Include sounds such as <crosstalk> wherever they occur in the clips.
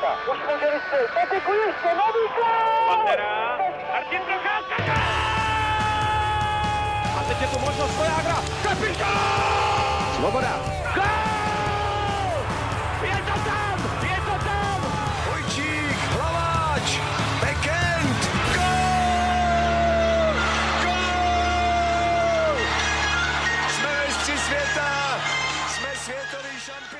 Procházka. Už může vystřelit. Patiku ještě, nový gol! Pantera, Martin Procházka, A teď je tu možnost Vojágra. Kapitán! Svoboda.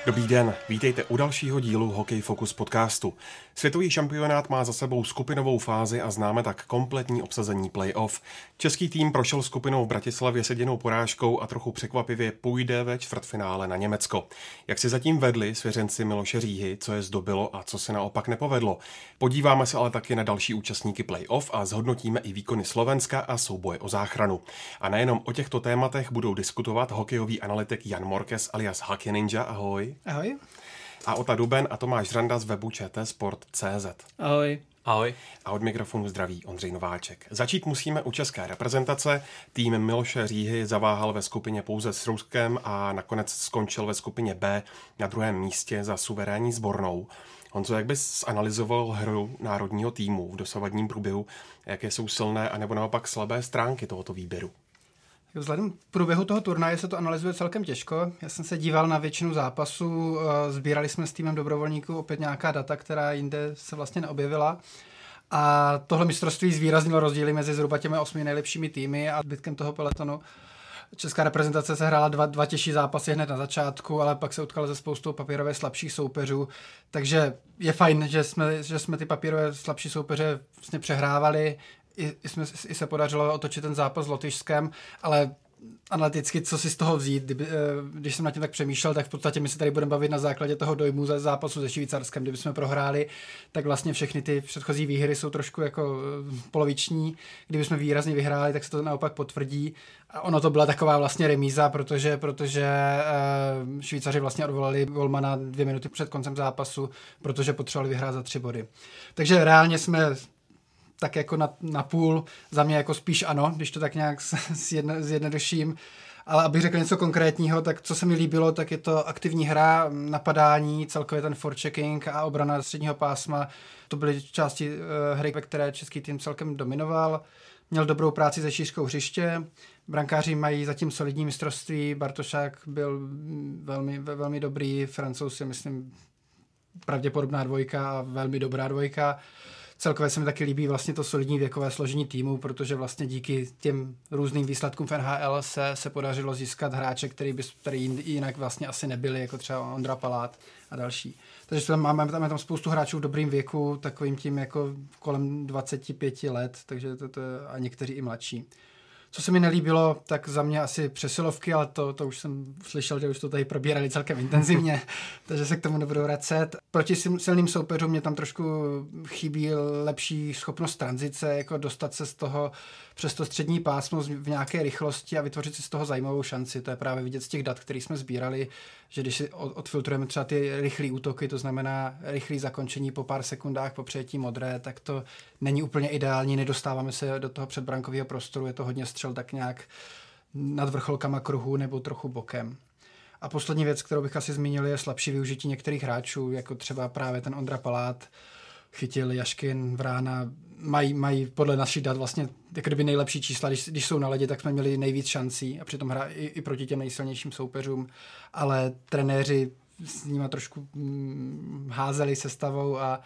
Dobrý den, vítejte u dalšího dílu Hokej Focus podcastu. Světový šampionát má za sebou skupinovou fázi a známe tak kompletní obsazení playoff. Český tým prošel skupinou v Bratislavě s jedinou porážkou a trochu překvapivě půjde ve čtvrtfinále na Německo. Jak si zatím vedli svěřenci Miloše Říhy, co je zdobilo a co se naopak nepovedlo. Podíváme se ale taky na další účastníky playoff a zhodnotíme i výkony Slovenska a souboje o záchranu. A nejenom o těchto tématech budou diskutovat hokejový analytik Jan Morkes alias Hockey Ninja, ahoj. Ahoj. A Ota Duben a Tomáš Řanda z webu Sport.cz. Ahoj. Ahoj. A od mikrofonu zdraví Ondřej Nováček. Začít musíme u české reprezentace. Tým Miloše Říhy zaváhal ve skupině pouze s Ruskem a nakonec skončil ve skupině B na druhém místě za suverénní sbornou. Honzo, jak bys analyzoval hru národního týmu v dosavadním průběhu? Jaké jsou silné a nebo naopak slabé stránky tohoto výběru? Vzhledem k průběhu toho turnaje se to analyzuje celkem těžko. Já jsem se díval na většinu zápasů, eh, sbírali jsme s týmem dobrovolníků opět nějaká data, která jinde se vlastně neobjevila. A tohle mistrovství zvýraznilo rozdíly mezi zhruba těmi osmi nejlepšími týmy a zbytkem toho peletonu. Česká reprezentace se hrála dva, dva těžší zápasy hned na začátku, ale pak se utkala se spoustou papírové slabších soupeřů. Takže je fajn, že jsme, že jsme ty papírové slabší soupeře vlastně přehrávali. I, jsme, I se podařilo otočit ten zápas s Lotyšskem, ale analyticky, co si z toho vzít. Kdyby, eh, když jsem na tím tak přemýšlel, tak v podstatě my se tady budeme bavit na základě toho dojmu ze zápasu se Švýcarskem. Kdyby jsme prohráli, tak vlastně všechny ty předchozí výhry jsou trošku jako eh, poloviční. Kdyby jsme výrazně vyhráli, tak se to naopak potvrdí. A ono to byla taková vlastně remíza, protože, protože eh, Švýcaři vlastně odvolali Volmana dvě minuty před koncem zápasu, protože potřebovali vyhrát za tři body. Takže reálně jsme tak jako na, na půl, za mě jako spíš ano, když to tak nějak zjedno, zjednoduším. Ale abych řekl něco konkrétního, tak co se mi líbilo, tak je to aktivní hra, napadání, celkově ten forechecking a obrana středního pásma. To byly části uh, hry, ve které český tým celkem dominoval. Měl dobrou práci ze šířkou hřiště. Brankáři mají zatím solidní mistrovství. Bartošák byl velmi, velmi dobrý. Francouz je, myslím, pravděpodobná dvojka a velmi dobrá dvojka celkově se mi taky líbí vlastně to solidní věkové složení týmu, protože vlastně díky těm různým výsledkům v NHL se, se podařilo získat hráče, který, by, který jinak vlastně asi nebyli, jako třeba Ondra Palát a další. Takže tam máme tam, tam spoustu hráčů v dobrým věku, takovým tím jako kolem 25 let, takže to, to je, a někteří i mladší. Co se mi nelíbilo, tak za mě asi přesilovky, ale to, to už jsem slyšel, že už to tady probírali celkem intenzivně, <laughs> takže se k tomu nebudu vracet. Proti silným soupeřům mě tam trošku chybí lepší schopnost tranzice, jako dostat se z toho přes to střední pásmo v nějaké rychlosti a vytvořit si z toho zajímavou šanci. To je právě vidět z těch dat, které jsme sbírali, že když si odfiltrujeme třeba ty rychlé útoky, to znamená rychlé zakončení po pár sekundách po přejetí modré, tak to není úplně ideální, nedostáváme se do toho předbrankového prostoru, je to hodně střel tak nějak nad vrcholkama kruhu nebo trochu bokem. A poslední věc, kterou bych asi zmínil, je slabší využití některých hráčů, jako třeba právě ten Ondra Palát, chytil Jaškin, Vrána, mají, mají podle našich dat vlastně jako kdyby nejlepší čísla, když, když jsou na ledě, tak jsme měli nejvíc šancí a přitom hra i, i proti těm nejsilnějším soupeřům, ale trenéři s nimi trošku mm, házeli sestavou a,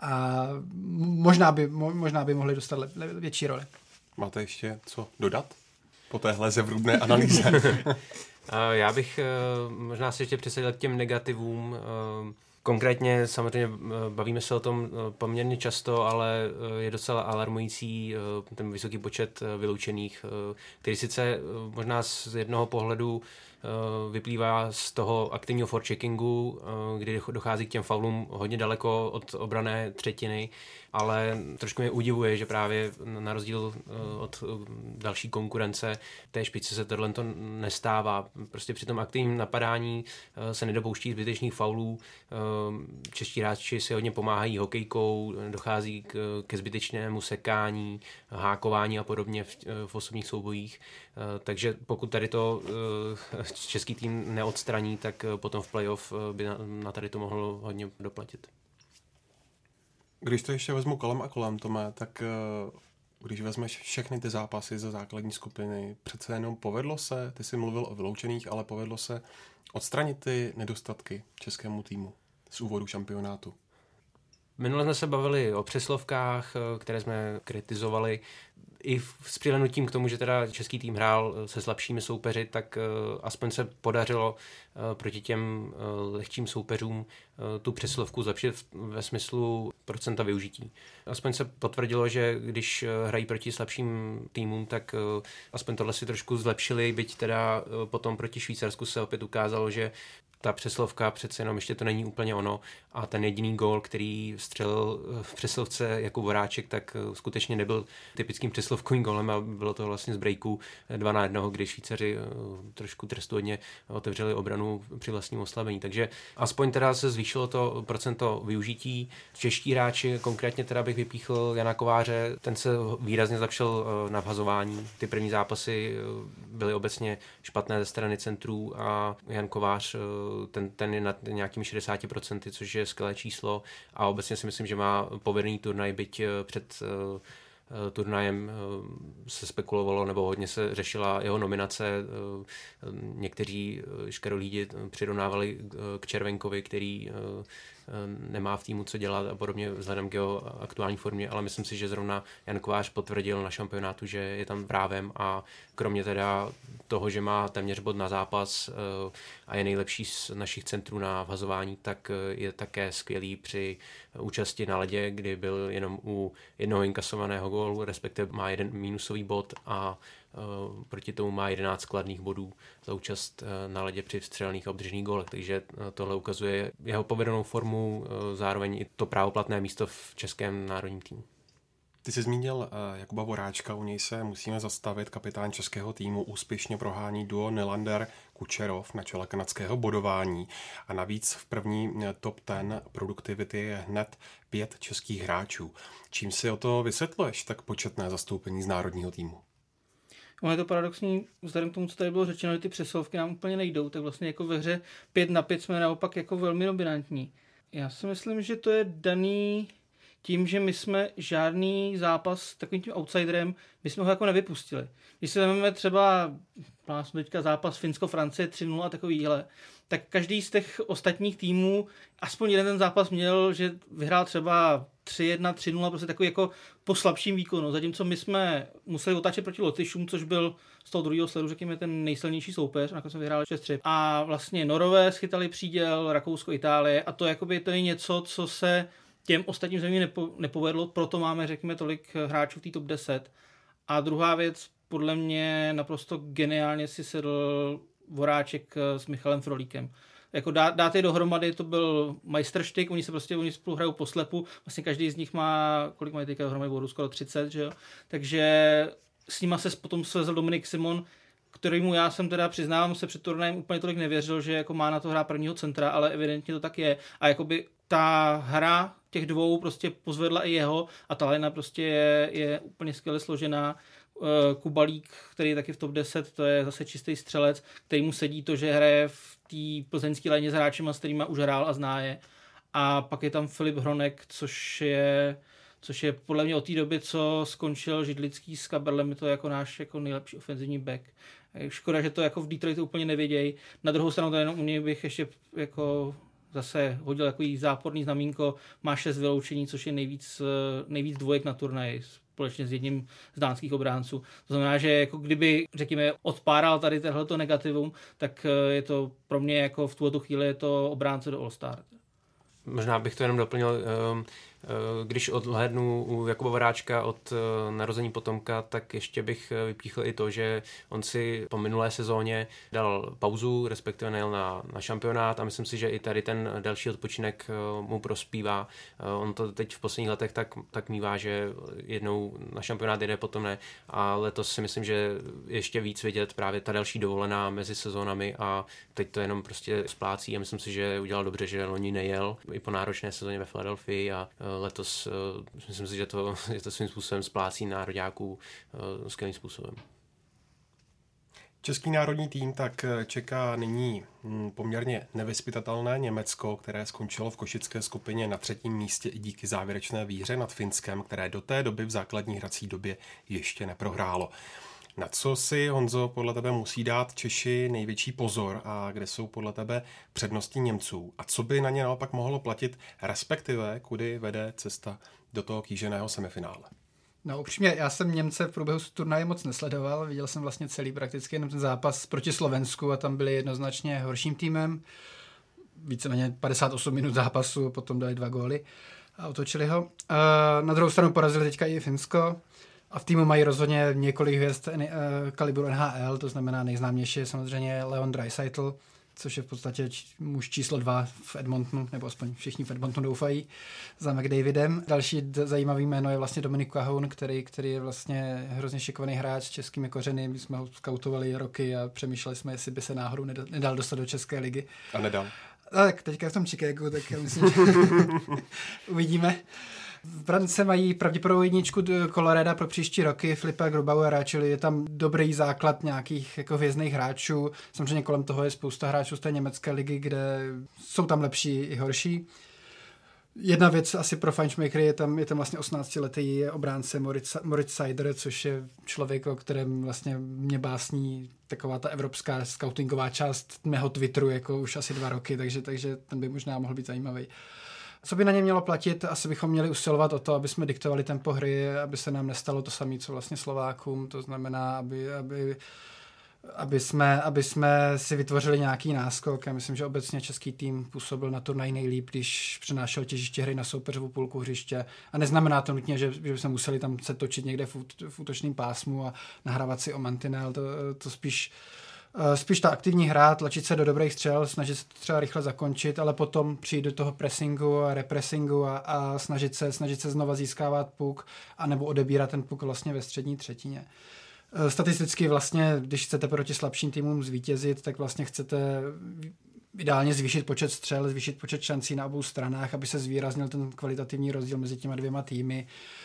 a možná, by, možná by mohli dostat le, le, větší roli. Máte ještě co dodat po téhle zevrubné analýze? <laughs> <laughs> Já bych eh, možná se ještě přesadil k těm negativům. Eh, Konkrétně samozřejmě eh, bavíme se o tom poměrně často, ale je docela alarmující ten vysoký počet vyloučených, který sice možná z jednoho pohledu vyplývá z toho aktivního forecheckingu, kdy dochází k těm faulům hodně daleko od obrané třetiny, ale trošku mě udivuje, že právě na rozdíl od další konkurence té špice se tohle to nestává. Prostě při tom aktivním napadání se nedopouští zbytečných faulů, čeští hráči si hodně pomáhají hokejkou, dochází k, ke zbytečnému sekání, hákování a podobně v, v osobních soubojích. Takže pokud tady to český tým neodstraní, tak potom v playoff by na, na tady to mohlo hodně doplatit. Když to ještě vezmu kolem a kolem, Tome, tak když vezmeš všechny ty zápasy ze základní skupiny, přece jenom povedlo se, ty jsi mluvil o vyloučených, ale povedlo se odstranit ty nedostatky českému týmu z úvodu šampionátu. Minule jsme se bavili o přeslovkách, které jsme kritizovali i s přilenutím k tomu, že teda český tým hrál eh, se slabšími soupeři, tak eh, aspoň se podařilo eh, proti těm lehčím soupeřům tu přeslovku zlepšit ve smyslu procenta využití. Aspoň se potvrdilo, že když hrají proti slabším týmům, tak aspoň tohle si trošku zlepšili, byť teda potom proti Švýcarsku se opět ukázalo, že ta přeslovka přece jenom ještě to není úplně ono a ten jediný gól, který střelil v přeslovce jako Voráček, tak eh, skutečně nebyl typickým přeslovkovým gólem a bylo to vlastně z breaku 2 na 1, kdy Švýcaři eh, trošku trestuhodně otevřeli obranu při vlastním oslabení. Takže aspoň teda se zvýšilo to procento využití. Čeští hráči, konkrétně teda bych vypíchl Jana Kováře, ten se výrazně zlepšil eh, na vhazování. Ty první zápasy byly obecně špatné ze strany centrů a Jan Kovář ten, ten je na nějakými 60%, což je skvělé číslo a obecně si myslím, že má povedený turnaj, byť eh, před eh, eh, turnajem se spekulovalo nebo hodně se řešila jeho nominace. Někteří škarolídi přirovnávali k Červenkovi, který nemá v týmu co dělat a podobně vzhledem k jeho aktuální formě, ale myslím si, že zrovna Jan Kovář potvrdil na šampionátu, že je tam právem a kromě teda toho, že má téměř bod na zápas eh, a je nejlepší z našich centrů na vhazování, tak eh, je také skvělý při účasti na ledě, kdy byl jenom u jednoho inkasovaného gólu, respektive má jeden mínusový bod a Eh, proti tomu má 11 skladných bodů za účast eh, na ledě při vstřelených a obdržených gólech, takže eh, tohle ukazuje jeho povedenou formu, zároveň i to právoplatné místo v českém národním týmu. Ty jsi zmínil Jakuba Voráčka, u něj se musíme zastavit. Kapitán českého týmu úspěšně prohání duo Nylander Kučerov na čele kanadského bodování a navíc v první top ten produktivity je hned pět českých hráčů. Čím si o to vysvětluješ tak početné zastoupení z národního týmu? Ono je to paradoxní, vzhledem k tomu, co tady bylo řečeno, že ty přesovky nám úplně nejdou, tak vlastně jako ve hře 5 na 5 jsme naopak jako velmi dominantní. Já si myslím, že to je daný tím, že my jsme žádný zápas takovým tím outsiderem, my jsme ho jako nevypustili. Když se vezmeme třeba, má teďka zápas Finsko-Francie 3-0 a takovýhle, tak každý z těch ostatních týmů aspoň jeden ten zápas měl, že vyhrál třeba 3-1, 3-0, prostě takový jako po slabším výkonu. Zatímco my jsme museli otáčet proti Lotyšům, což byl z toho druhého sledu, řekněme, ten nejsilnější soupeř, nakonec jsme vyhráli 6-3. A vlastně Norové schytali příděl, Rakousko, Itálie a to jakoby to je něco, co se těm ostatním zemím nepo, nepovedlo, proto máme, řekněme, tolik hráčů v té top 10. A druhá věc, podle mě naprosto geniálně si sedl Voráček s Michalem Frolíkem jako dá, dát je dohromady, to byl majstrštyk, oni se prostě, oni spolu hrajou poslepu, vlastně každý z nich má, kolik mají teďka dohromady bodu, skoro 30, že jo, takže s nima se potom svezl Dominik Simon, kterýmu já jsem teda přiznávám se před turnajem úplně tolik nevěřil, že jako má na to hrát prvního centra, ale evidentně to tak je. A jakoby ta hra těch dvou prostě pozvedla i jeho a ta prostě je, je úplně skvěle složená. Eh, Kubalík, který je taky v top 10, to je zase čistý střelec, který mu sedí to, že hraje v té plzeňské léně s hráčema, s kterými už hrál a zná je. A pak je tam Filip Hronek, což je což je podle mě od té doby, co skončil Židlický s Kaberlem, je to jako náš jako nejlepší ofenzivní back. Škoda, že to jako v Detroitu úplně nevědějí. Na druhou stranu to jenom u něj bych ještě jako zase hodil takový záporný znamínko, má šest vyloučení, což je nejvíc, nejvíc dvojek na turnaji společně s jedním z dánských obránců. To znamená, že jako kdyby, řekněme, odpáral tady tohleto negativum, tak eh, je to pro mě jako v tuto chvíli je to obránce do All-Star. Možná bych to jenom doplnil. Um když odhlednu u Jakuba Voráčka od eh, narození potomka, tak ještě bych eh, vypíchl i to, že on si po minulé sezóně dal pauzu, respektive nejel na, na šampionát a myslím si, že i tady ten další odpočinek mu prospívá. On to teď v posledních letech tak, tak mývá, že jednou na šampionát jede, potom ne. A letos si myslím, že ještě víc vidět právě ta další dovolená mezi sezónami a teď to jenom prostě splácí a myslím si, že udělal dobře, že loni nejel i po náročné sezóně ve Philadelphii a letos eh, myslím si, že to, <laughs> že to svým způsobem splácí nároďáků eh, skvělým způsobem. Český národní tým tak čeká nyní hm, poměrně nevyspytatelné Německo, které skončilo v košické skupině na třetím místě i díky závěrečné výhře nad Finskem, které do té doby v základní hrací době ještě neprohrálo. Na co si, Honzo, podle tebe musí dát Češi největší pozor a kde jsou podle tebe přednosti Němců? A co by na ně naopak mohlo platit, respektive kudy vede cesta do toho kýženého semifinále? No upřímně, já jsem Němce v průběhu turnaje moc nesledoval, viděl jsem vlastně celý prakticky jenom ten zápas proti Slovensku a tam byli jednoznačně horším týmem, víceméně 58 minut zápasu, potom dali dva góly a otočili ho. A na druhou stranu porazili teďka i Finsko, a v týmu mají rozhodně několik hvězd uh, kalibru NHL, to znamená nejznámější je samozřejmě Leon Dreisaitl, což je v podstatě muž číslo dva v Edmontonu, nebo aspoň všichni v Edmontonu doufají, za McDavidem. Další d- zajímavý jméno je vlastně Dominik Cahoun, který, který je vlastně hrozně šikovný hráč s českými kořeny. My jsme ho skautovali roky a přemýšleli jsme, jestli by se náhodou nedal, dostat do České ligy. A nedal. Tak, teďka v tom Chicagu, tak já myslím, že <laughs> uvidíme. V brance mají pravděpodobnou jedničku Colorado pro příští roky Filipa Grubauera, čili je tam dobrý základ nějakých jako hvězdných hráčů. Samozřejmě kolem toho je spousta hráčů z té německé ligy, kde jsou tam lepší i horší. Jedna věc asi pro Feinschmecker je tam, je tam vlastně 18-letý obránce Moritz, Moritz Seider, což je člověk, o kterém vlastně mě básní taková ta evropská scoutingová část mého Twitteru jako už asi dva roky, takže, takže ten by možná mohl být zajímavý. Co by na ně mělo platit? Asi bychom měli usilovat o to, aby jsme diktovali tempo hry, aby se nám nestalo to samé, co vlastně Slovákům, to znamená, aby, aby aby jsme, aby jsme si vytvořili nějaký náskok. Já myslím, že obecně český tým působil na turnaj nejlíp, když přenášel těžiště hry na soupeřovou půlku hřiště. A neznamená to nutně, že, že jsme museli tam se točit někde v, v útočném pásmu a nahrávat si o mantinel. To, to spíš spíš ta aktivní hra, tlačit se do dobrých střel, snažit se to třeba rychle zakončit, ale potom přijít do toho pressingu a repressingu a, a snažit, se, snažit se znova získávat puk a nebo odebírat ten puk vlastně ve střední třetině. Eh, statisticky vlastně, když chcete proti slabším týmům zvítězit, tak vlastně chcete ideálně zvýšit počet střel, zvýšit počet šancí na obou stranách, aby se zvýraznil ten kvalitativní rozdíl mezi těma dvěma týmy, eh,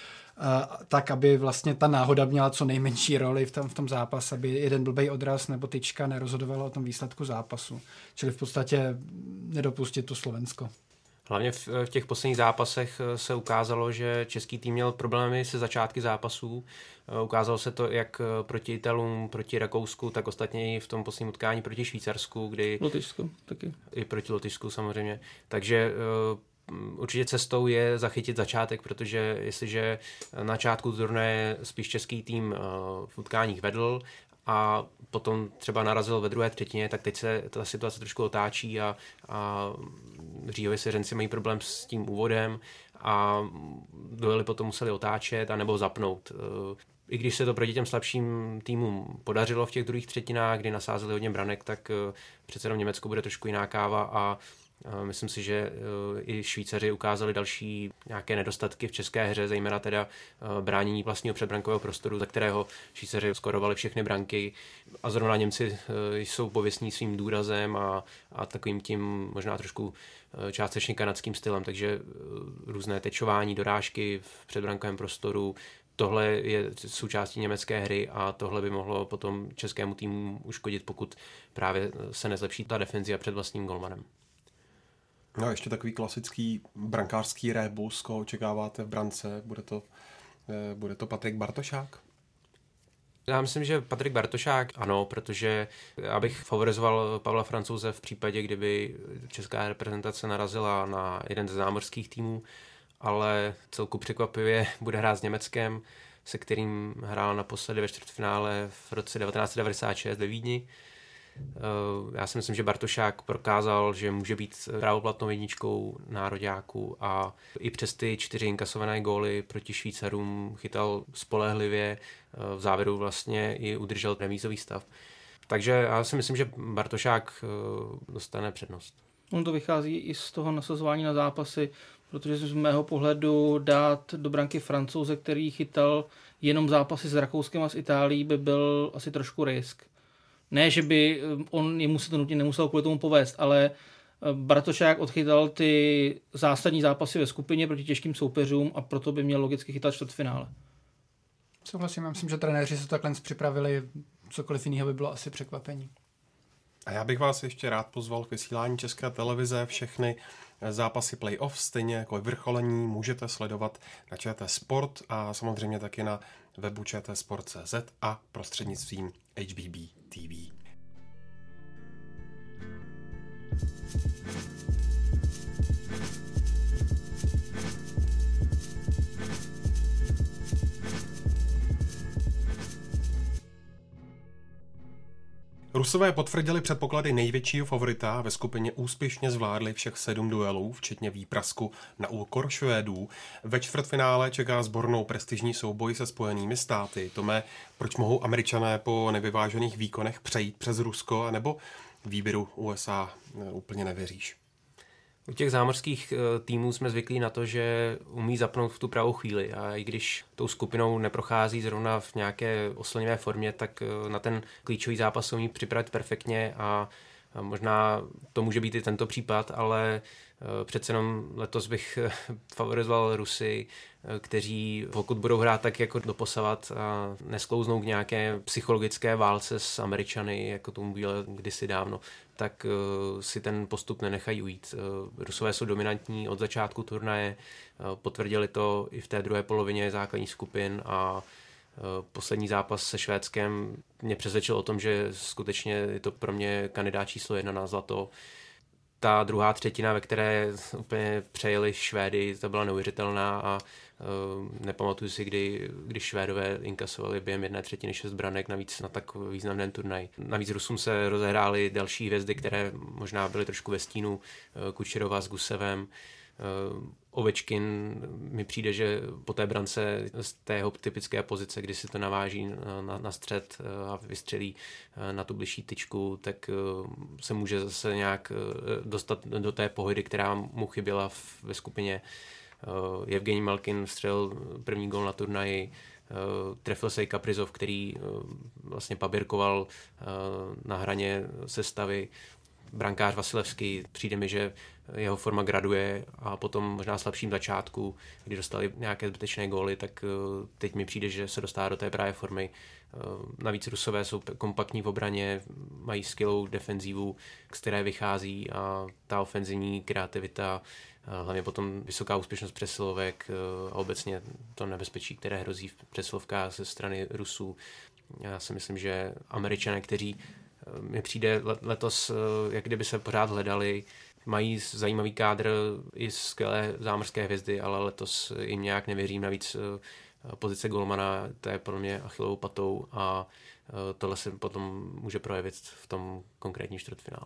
tak, aby vlastně ta náhoda měla co nejmenší roli v tom, v tom zápase, aby jeden blbej odraz nebo tyčka nerozhodovala o tom výsledku zápasu. Čili v podstatě nedopustit to Slovensko. Hlavně v, v těch posledních zápasech eh, se ukázalo, že český tým měl problémy se začátky zápasů. Eh, ukázalo se to jak eh, proti Italům, proti Rakousku, tak ostatně i v tom posledním utkání proti Švýcarsku, kdy... Lotyšsku taky. I proti Lotyšsku samozřejmě. Takže určitě cestou je zachytit začátek, protože jestliže na začátku turnaje spíš český tým v utkáních vedl a potom třeba narazil ve druhé třetině, tak teď se ta situace trošku otáčí a, a Říjovi seřenci mají problém s tím úvodem a dojeli potom museli otáčet a nebo zapnout. I když se to proti těm slabším týmům podařilo v těch druhých třetinách, kdy nasázeli hodně branek, tak přece jenom Německo bude trošku jiná káva a Myslím si, že eh, i Švýcaři ukázali další nějaké nedostatky v české hře, zejména teda eh, bránění vlastního předbrankového prostoru, za kterého Švýcaři skorovali všechny branky. A zrovna Němci eh, jsou pověstní svým důrazem a, a takovým tím možná trošku částečně kanadským stylem, takže různé tečování, dorážky v předbrankovém prostoru, tohle je součástí německé hry a tohle by mohlo potom českému týmu uškodit, pokud právě se nezlepší ta defenzia před vlastním golmanem. No ještě takový klasický brankářský rébus, koho očekáváte v brance, bude to, eh, bude to Patrik Bartošák? Já myslím, že Patrik Bartošák ano, protože já bych favorizoval Pavla Francouze v případě, kdyby česká reprezentace narazila na jeden ze zámořských týmů, ale celku překvapivě bude hrát s Německem, se kterým hrál naposledy ve čtvrtfinále v roce 1996 ve Vídni já si myslím, že Bartošák prokázal, že může být právoplatnou jedničkou nároďáku a i přes ty čtyři inkasované góly proti Švýcarům chytal spolehlivě, eh, v závěru vlastně i udržel remízový stav. Takže já si myslím, že Bartošák eh, dostane přednost. On to vychází i z toho nasazování na zápasy, protože z mého pohledu dát do branky francouze, který chytal jenom zápasy s Rakouskem a s Itálií, by byl asi trošku risk. Ne, že by eh, on jemu se to nutně nemusel kvůli tomu povést, ale eh, Bartošák odchytal ty zásadní zápasy ve skupině proti těžkým soupeřům a proto by měl logicky chytat čtvrtfinále. Souhlasím, já myslím, že trenéři se takhle připravili cokoliv jiného by bylo asi překvapení. A já bych vás ještě rád pozval k vysílání České televize. Všechny zápasy playoff, stejně jako vrcholení, můžete sledovat na ČT Sport a samozřejmě taky na webu čtsport.cz a prostřednictvím HBB TV. Rusové potvrdili předpoklady největšího favorita ve skupině úspěšně zvládli všech sedm duelů, včetně výprasku na úkor Švédů. Ve čtvrtfinále čeká sbornou prestižní souboj se spojenými státy. Tome, proč mohou američané po nevyvážených výkonech přejít přes Rusko, nebo výběru USA úplně nevěříš? U těch zámořských eh, týmů jsme zvyklí na to, že umí zapnout v tu pravou chvíli. A i když tou skupinou neprochází zrovna v nějaké oslnivé formě, tak eh, na ten klíčový zápas umí připravit perfektně a možná to může být i tento případ, ale eh, přece jenom letos bych <laughs> favorizoval Rusy, kteří pokud budou hrát tak jako doposavat a nesklouznou k nějaké psychologické válce s Američany, jako tomu bylo kdysi dávno, tak uh, si ten postup nenechají ujít. Uh, Rusové jsou dominantní od začátku turnaje, uh, potvrdili to i v té druhé polovině základních skupin a poslední zápas se Švédskem mě přesvědčil o tom, že skutečně je to pro mě kandidát číslo jedna na zlato ta druhá třetina, ve které úplně přejeli Švédy, to byla neuvěřitelná a nepamatuju si, kdy, kdy Švédové inkasovali během jedné třetiny šest branek, navíc na tak významném turnaji. Navíc Rusům se rozehrály další hvězdy, které možná byly trošku ve stínu, uh, Kučerova s Gusevem, uh, Ovečkin mi přijde, že po té brance z té typické pozice, kdy si to naváží na, na střed eh, a vystřelí eh, na tu bližší tyčku, tak eh, se může zase nějak dostat do té pohody, která mu chyběla v, ve skupině. Evgení Malkin střelil první gol na turnaji, trefil se i Kaprizov, který vlastně paběrkoval na hraně sestavy. Brankář Vasilevský, přijde mi, že jeho forma graduje a potom možná slabším začátku, kdy dostali nějaké zbytečné góly, tak eh, teď mi přijde, že se dostává do té právě formy. Eh, navíc Rusové jsou kompaktní v obraně, mají skvělou defenzívu, z které vychází a ta ofenzivní kreativita, eh, hlavně potom vysoká úspěšnost přesilovek a obecně to nebezpečí, které hrozí v přesilovkách ze strany Rusů. Já si myslím, že američané, kteří mi přijde letos, jak kdyby se pořád hledali, mají zajímavý kádr i skvělé zámořské hvězdy, ale letos jim nějak nevěřím. Navíc eh, pozice golmana, to je pro mě achilovou patou a eh, tohle se potom může projevit v tom konkrétním čtvrtfinále.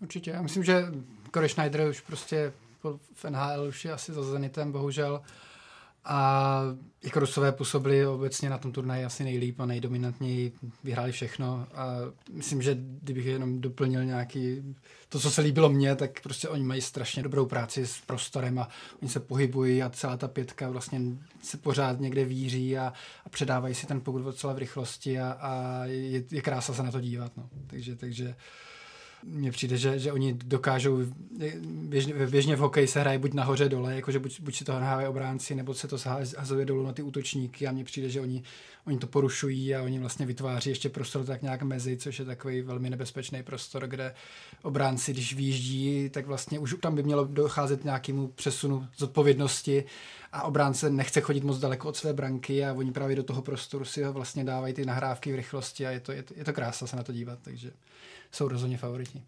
Určitě. Já myslím, že Corey Schneider už prostě v NHL už je asi za Zenitem, bohužel. A jako Rusové působili obecně na tom turnaji asi nejlíp a nejdominantněji, vyhráli všechno a myslím, že kdybych jenom doplnil nějaký, to, co se líbilo mně, tak prostě oni mají strašně dobrou práci s prostorem a oni se pohybují a celá ta pětka vlastně se pořád někde víří a, a předávají si ten pokud docela v rychlosti a, a je, je krása se na to dívat. No. Takže, takže mně přijde, že, že oni dokážou, běžně, běžně v hokeji se hraje buď nahoře dole, jakože buď, buď si to hrávají obránci, nebo se to hazuje dolů na ty útočníky a mně přijde, že oni, oni to porušují a oni vlastně vytváří ještě prostor tak nějak mezi, což je takový velmi nebezpečný prostor, kde obránci, když výjíždí, tak vlastně už tam by mělo docházet nějakému přesunu zodpovědnosti a obránce nechce chodit moc daleko od své branky a oni právě do toho prostoru si ho vlastně dávají ty nahrávky v rychlosti a je to, je to, je to krása se na to dívat, takže jsou rozhodně favoriti.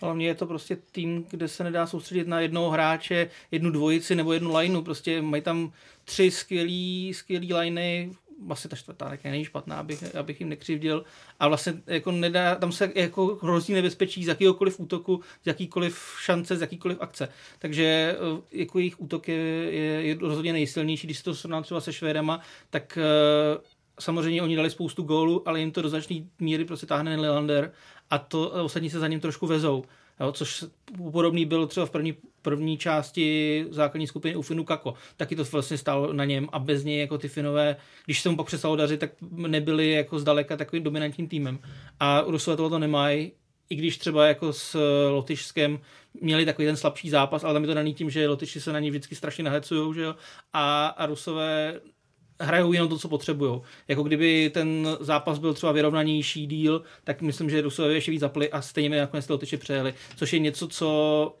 Hlavně je to prostě tým, kde se nedá soustředit na jednoho hráče, jednu dvojici nebo jednu lineu. Prostě mají tam tři skvělý, skvělý liney, asi ta čtvrtá tak není špatná, abych, abych jim nekřivdil. A vlastně jako nedá, tam se jako hrozí nebezpečí z jakýkoliv útoku, z jakýkoliv šance, z jakýkoliv akce. Takže eh, jako jejich útok je, je, je rozhodně nejsilnější, když se to srovná třeba se Švédama, tak uh, samozřejmě oni dali spoustu gólů, ale jim to do značné míry prostě táhne Lilander a to ostatní se za ním trošku vezou. Jo, což podobný byl třeba v první, první části základní skupiny u Finu Kako. Taky to vlastně stálo na něm a bez něj jako ty Finové, když se mu pak přestalo dařit, tak nebyli jako zdaleka takovým dominantním týmem. A Rusové tohle nemají, i když třeba jako s Lotyšskem měli takový ten slabší zápas, ale tam je to daný tím, že Lotyši se na ní vždycky strašně nahecují, že jo? A, a Rusové hrajou jenom to, co potřebují. Jako kdyby ten zápas byl třeba vyrovnanější díl, tak myslím, že Rusové ještě víc zapli a stejně mi nakonec to tyče přejeli, což je něco, co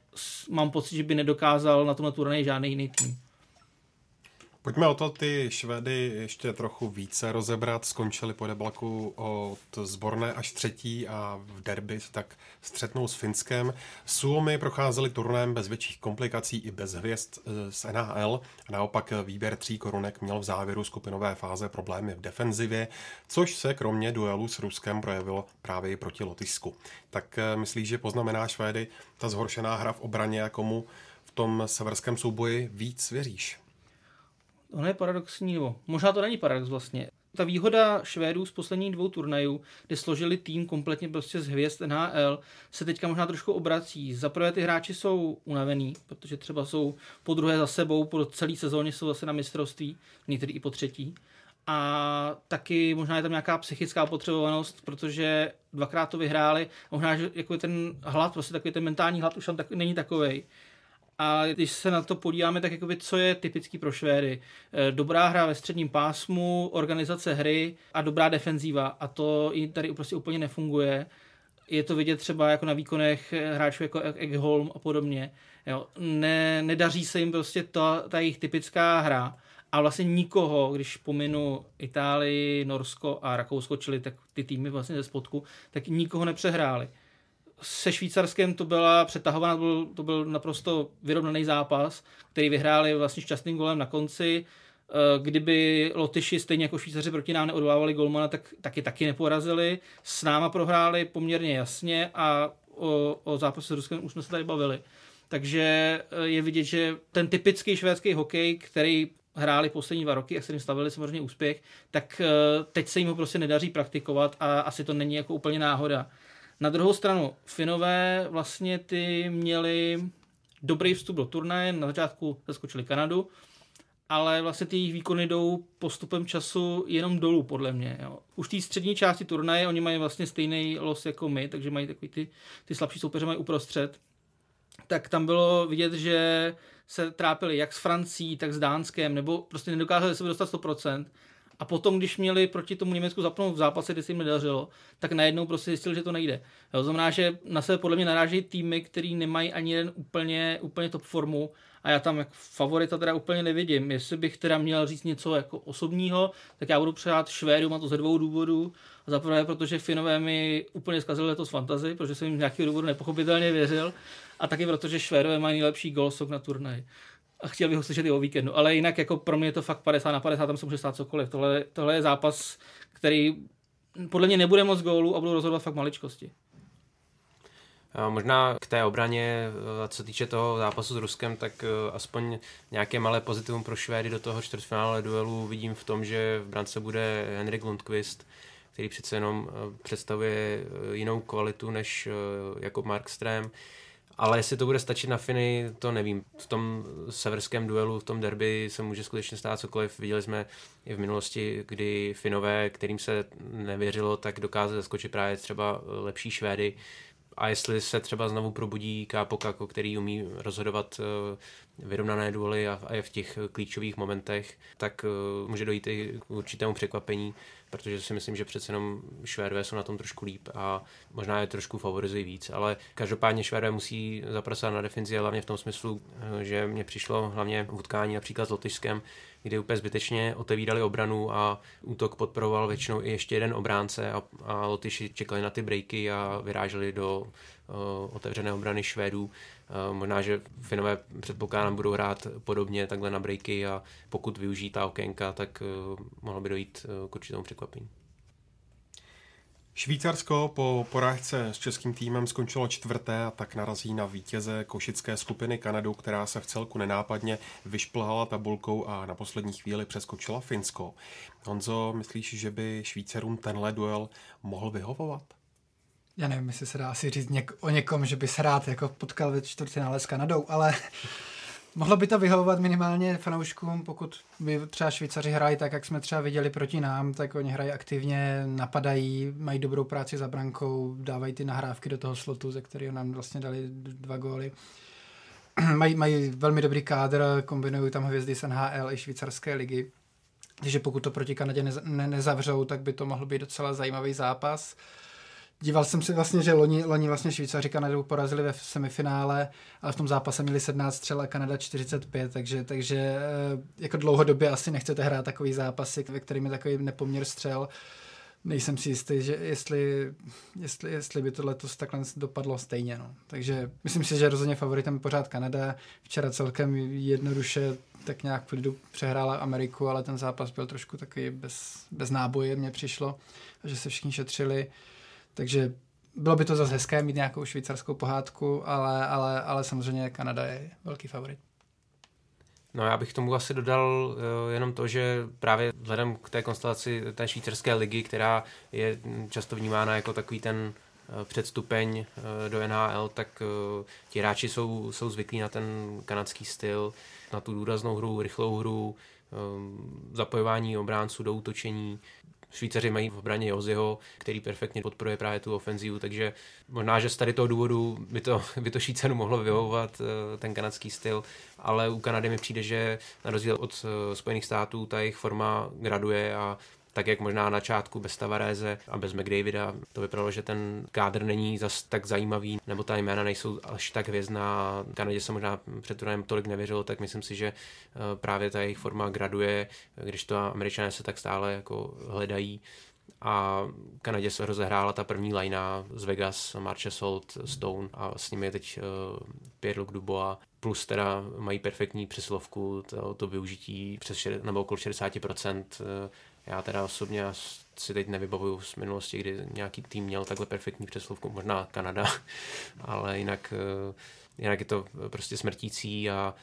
mám pocit, že by nedokázal na tomhle turnaji žádný jiný tým. Pojďme o to ty Švédy ještě trochu více rozebrat. Skončili po deblaku od zborné až třetí a v derby tak střetnou s Finskem. Suomi procházeli turnajem bez větších komplikací i bez hvězd eh, z NHL. A naopak výběr tří korunek měl v závěru skupinové fáze problémy v defenzivě, což se kromě duelu s Ruskem projevilo právě i proti Lotyšsku. Tak eh, myslíš, že poznamená Švédy ta zhoršená hra v obraně a komu v tom severském souboji víc věříš? Ono je paradoxní, nebo možná to není paradox vlastně. Ta výhoda Švédů z posledních dvou turnajů, kde složili tým kompletně prostě z hvězd NHL, se teďka možná trošku obrací. Za prvé ty hráči jsou unavený, protože třeba jsou po druhé za sebou, po celé sezóně jsou zase na mistrovství, některý i po třetí. A taky možná je tam nějaká psychická potřebovanost, protože dvakrát to vyhráli. Možná, že jako ten hlad, prostě takový ten mentální hlad už tam tak, není takovej. A když se na to podíváme, tak jakoby, co je typický pro Švédy? Eh, dobrá hra ve středním pásmu, organizace hry a dobrá defenzíva. A to i tady prostě úplně nefunguje. Je to vidět třeba jako na výkonech hráčů jako Eggholm a podobně. Jo. Ne, nedaří se jim prostě ta, ta jejich typická hra. A vlastně nikoho, když pominu Itálii, Norsko a Rakousko, čili tak ty týmy vlastně ze spodku, tak nikoho nepřehráli se Švýcarskem to byla přetahovaná, to byl, to byl naprosto vyrovnaný zápas, který vyhráli vlastně šťastným golem na konci. Eh, kdyby Lotyši stejně jako Švýcaři proti nám neodvávali golmana, tak taky taky neporazili. S náma prohráli poměrně jasně a o, o zápase s Ruskem už jsme se tady bavili. Takže eh, je vidět, že ten typický švédský hokej, který hráli poslední dva roky a se jim stavili samozřejmě úspěch, tak eh, teď se jim ho prostě nedaří praktikovat a asi to není jako úplně náhoda. Na druhou stranu, Finové vlastně ty měli dobrý vstup do turnaje, na začátku zaskočili Kanadu, ale vlastně ty jejich výkony jdou postupem času jenom dolů, podle mě. Jo. Už té střední části turnaje, oni mají vlastně stejný los jako my, takže mají takový ty, ty slabší soupeře mají uprostřed. Tak tam bylo vidět, že se trápili jak s Francií, tak s Dánskem, nebo prostě nedokázali se dostat 100% a potom, když měli proti tomu Německu zapnout v zápase, kdy se jim nedařilo, tak najednou prostě zjistili, že to nejde. To znamená, že na sebe podle mě narážejí týmy, který nemají ani jeden úplně, úplně top formu a já tam jako favorita teda úplně nevidím. Jestli bych teda měl říct něco jako osobního, tak já budu přát Švédům a to ze dvou důvodů. Za prvé, protože Finové mi úplně zkazili letos fantazy, protože jsem jim z nějakého důvodu nepochopitelně věřil. A taky protože Švédové mají nejlepší golsok na turnaji a chtěl bych ho slyšet i o víkendu. Ale jinak jako pro mě je to fakt 50 na 50, tam se může stát cokoliv. Tohle, tohle je zápas, který podle mě nebude moc gólů a budou rozhodovat fakt maličkosti. Možná k té obraně, co týče toho zápasu s Ruskem, tak e, aspoň nějaké malé pozitivum pro Švédy do toho čtvrtfinále duelu vidím v tom, že v brance bude Henrik Lundqvist, který přece jenom e, představuje jinou kvalitu než jako Markström. Ale jestli to bude stačit na Finy, to nevím. V tom severském duelu, v tom derby se může skutečně stát cokoliv. Viděli jsme i v minulosti, kdy Finové, kterým se nevěřilo, tak dokázali zaskočit právě třeba lepší Švédy. A jestli se třeba znovu probudí Kápokako, který umí rozhodovat eh, vyrovnané duely a je v těch klíčových momentech, tak eh, může dojít i k určitému překvapení protože si myslím, že přece jenom Švédové jsou na tom trošku líp a možná je trošku favorizují víc, ale každopádně Švédové musí zapracovat na defenzi, hlavně v tom smyslu, eh, že mě přišlo hlavně v utkání například s Lotyšskem, kdy úplně zbytečně otevírali obranu a útok podporoval většinou i ještě jeden obránce a, a Lotyši čekali na ty breaky a vyráželi do otevřené obrany Švédů. Uh, možná, že Finové předpokládám budou hrát podobně takhle na breaky a pokud využijí ta okénka, tak uh, mohlo by dojít k určitému překvapení. Švýcarsko po porážce s českým týmem skončilo čtvrté a tak narazí na vítěze košické skupiny Kanadu, která se v celku nenápadně vyšplhala tabulkou a na poslední chvíli přeskočila Finsko. Honzo, myslíš, že by Švýcarům tenhle duel mohl vyhovovat? Já nevím, jestli se dá asi říct něk- o někom, že by se rád jako potkal ve čtvrtfinále s Kanadou, ale <laughs> Mohlo by to vyhovovat minimálně fanouškům, pokud by třeba Švýcaři hrají tak, jak jsme třeba viděli proti nám, tak oni hrají aktivně, napadají, mají dobrou práci za brankou, dávají ty nahrávky do toho slotu, ze kterého nám vlastně dali dva góly. <clears throat> mají, mají velmi dobrý kádr, kombinují tam hvězdy z NHL i švýcarské ligy. Takže pokud to proti Kanadě ne, ne, nezavřou, tak by to mohl být docela zajímavý zápas. Díval jsem si vlastně, že loni, loni vlastně Švýcaři Kanadu porazili ve semifinále, ale v tom zápase měli 17 střel a Kanada 45, takže, takže eh, jako dlouhodobě asi nechcete hrát takový zápasy, ve kterým je takový nepoměr střel. Nejsem si jistý, že jestli, jestli, jestli by to letos takhle dopadlo stejně. No. Takže myslím si, že rozhodně favoritem je pořád Kanada. Včera celkem jednoduše tak nějak v lidu přehrála Ameriku, ale ten zápas byl trošku takový bez, bez náboje, mně přišlo, že se všichni šetřili. Takže bylo by to zase hezké mít nějakou švýcarskou pohádku, ale, ale, ale samozřejmě Kanada je velký favorit. No já bych tomu asi dodal uh, jenom to, že právě vzhledem k té konstelaci té švýcarské ligy, která je často vnímána jako takový ten uh, předstupeň uh, do NHL, tak ti hráči jsou, jsou zvyklí na ten kanadský styl, na tu důraznou hru, rychlou hru, zapojování obránců do útočení, Švýcaři mají v obraně Joziho, který perfektně podporuje právě tu ofenzivu, takže možná, že z tady toho důvodu by to, <laughs> by to Švýcarů mohlo vyhovovat eh, ten kanadský styl, ale u Kanady mi přijde, že na rozdíl od eh, Spojených států ta jejich forma graduje a tak jak možná na začátku bez Tavaréze a bez McDavida to vypadalo, že ten kádr není zas tak zajímavý, nebo ta jména nejsou až tak hvězdná. Kanadě se možná před turnajem tolik nevěřilo, tak myslím si, že eh, právě ta jejich forma graduje, když to američané se tak stále jako hledají a Kanadě se rozehrála ta první linea z Vegas, Marche Salt, Stone a s nimi je teď uh, Pierre-Luc Dubois, plus teda mají perfektní přeslovku, to, to využití přes šed, nebo okolo 60%, já teda osobně si teď nevybavuju z minulosti, kdy nějaký tým měl takhle perfektní přeslovku, možná Kanada, <laughs> ale jinak eh, jinak je to prostě smrtící a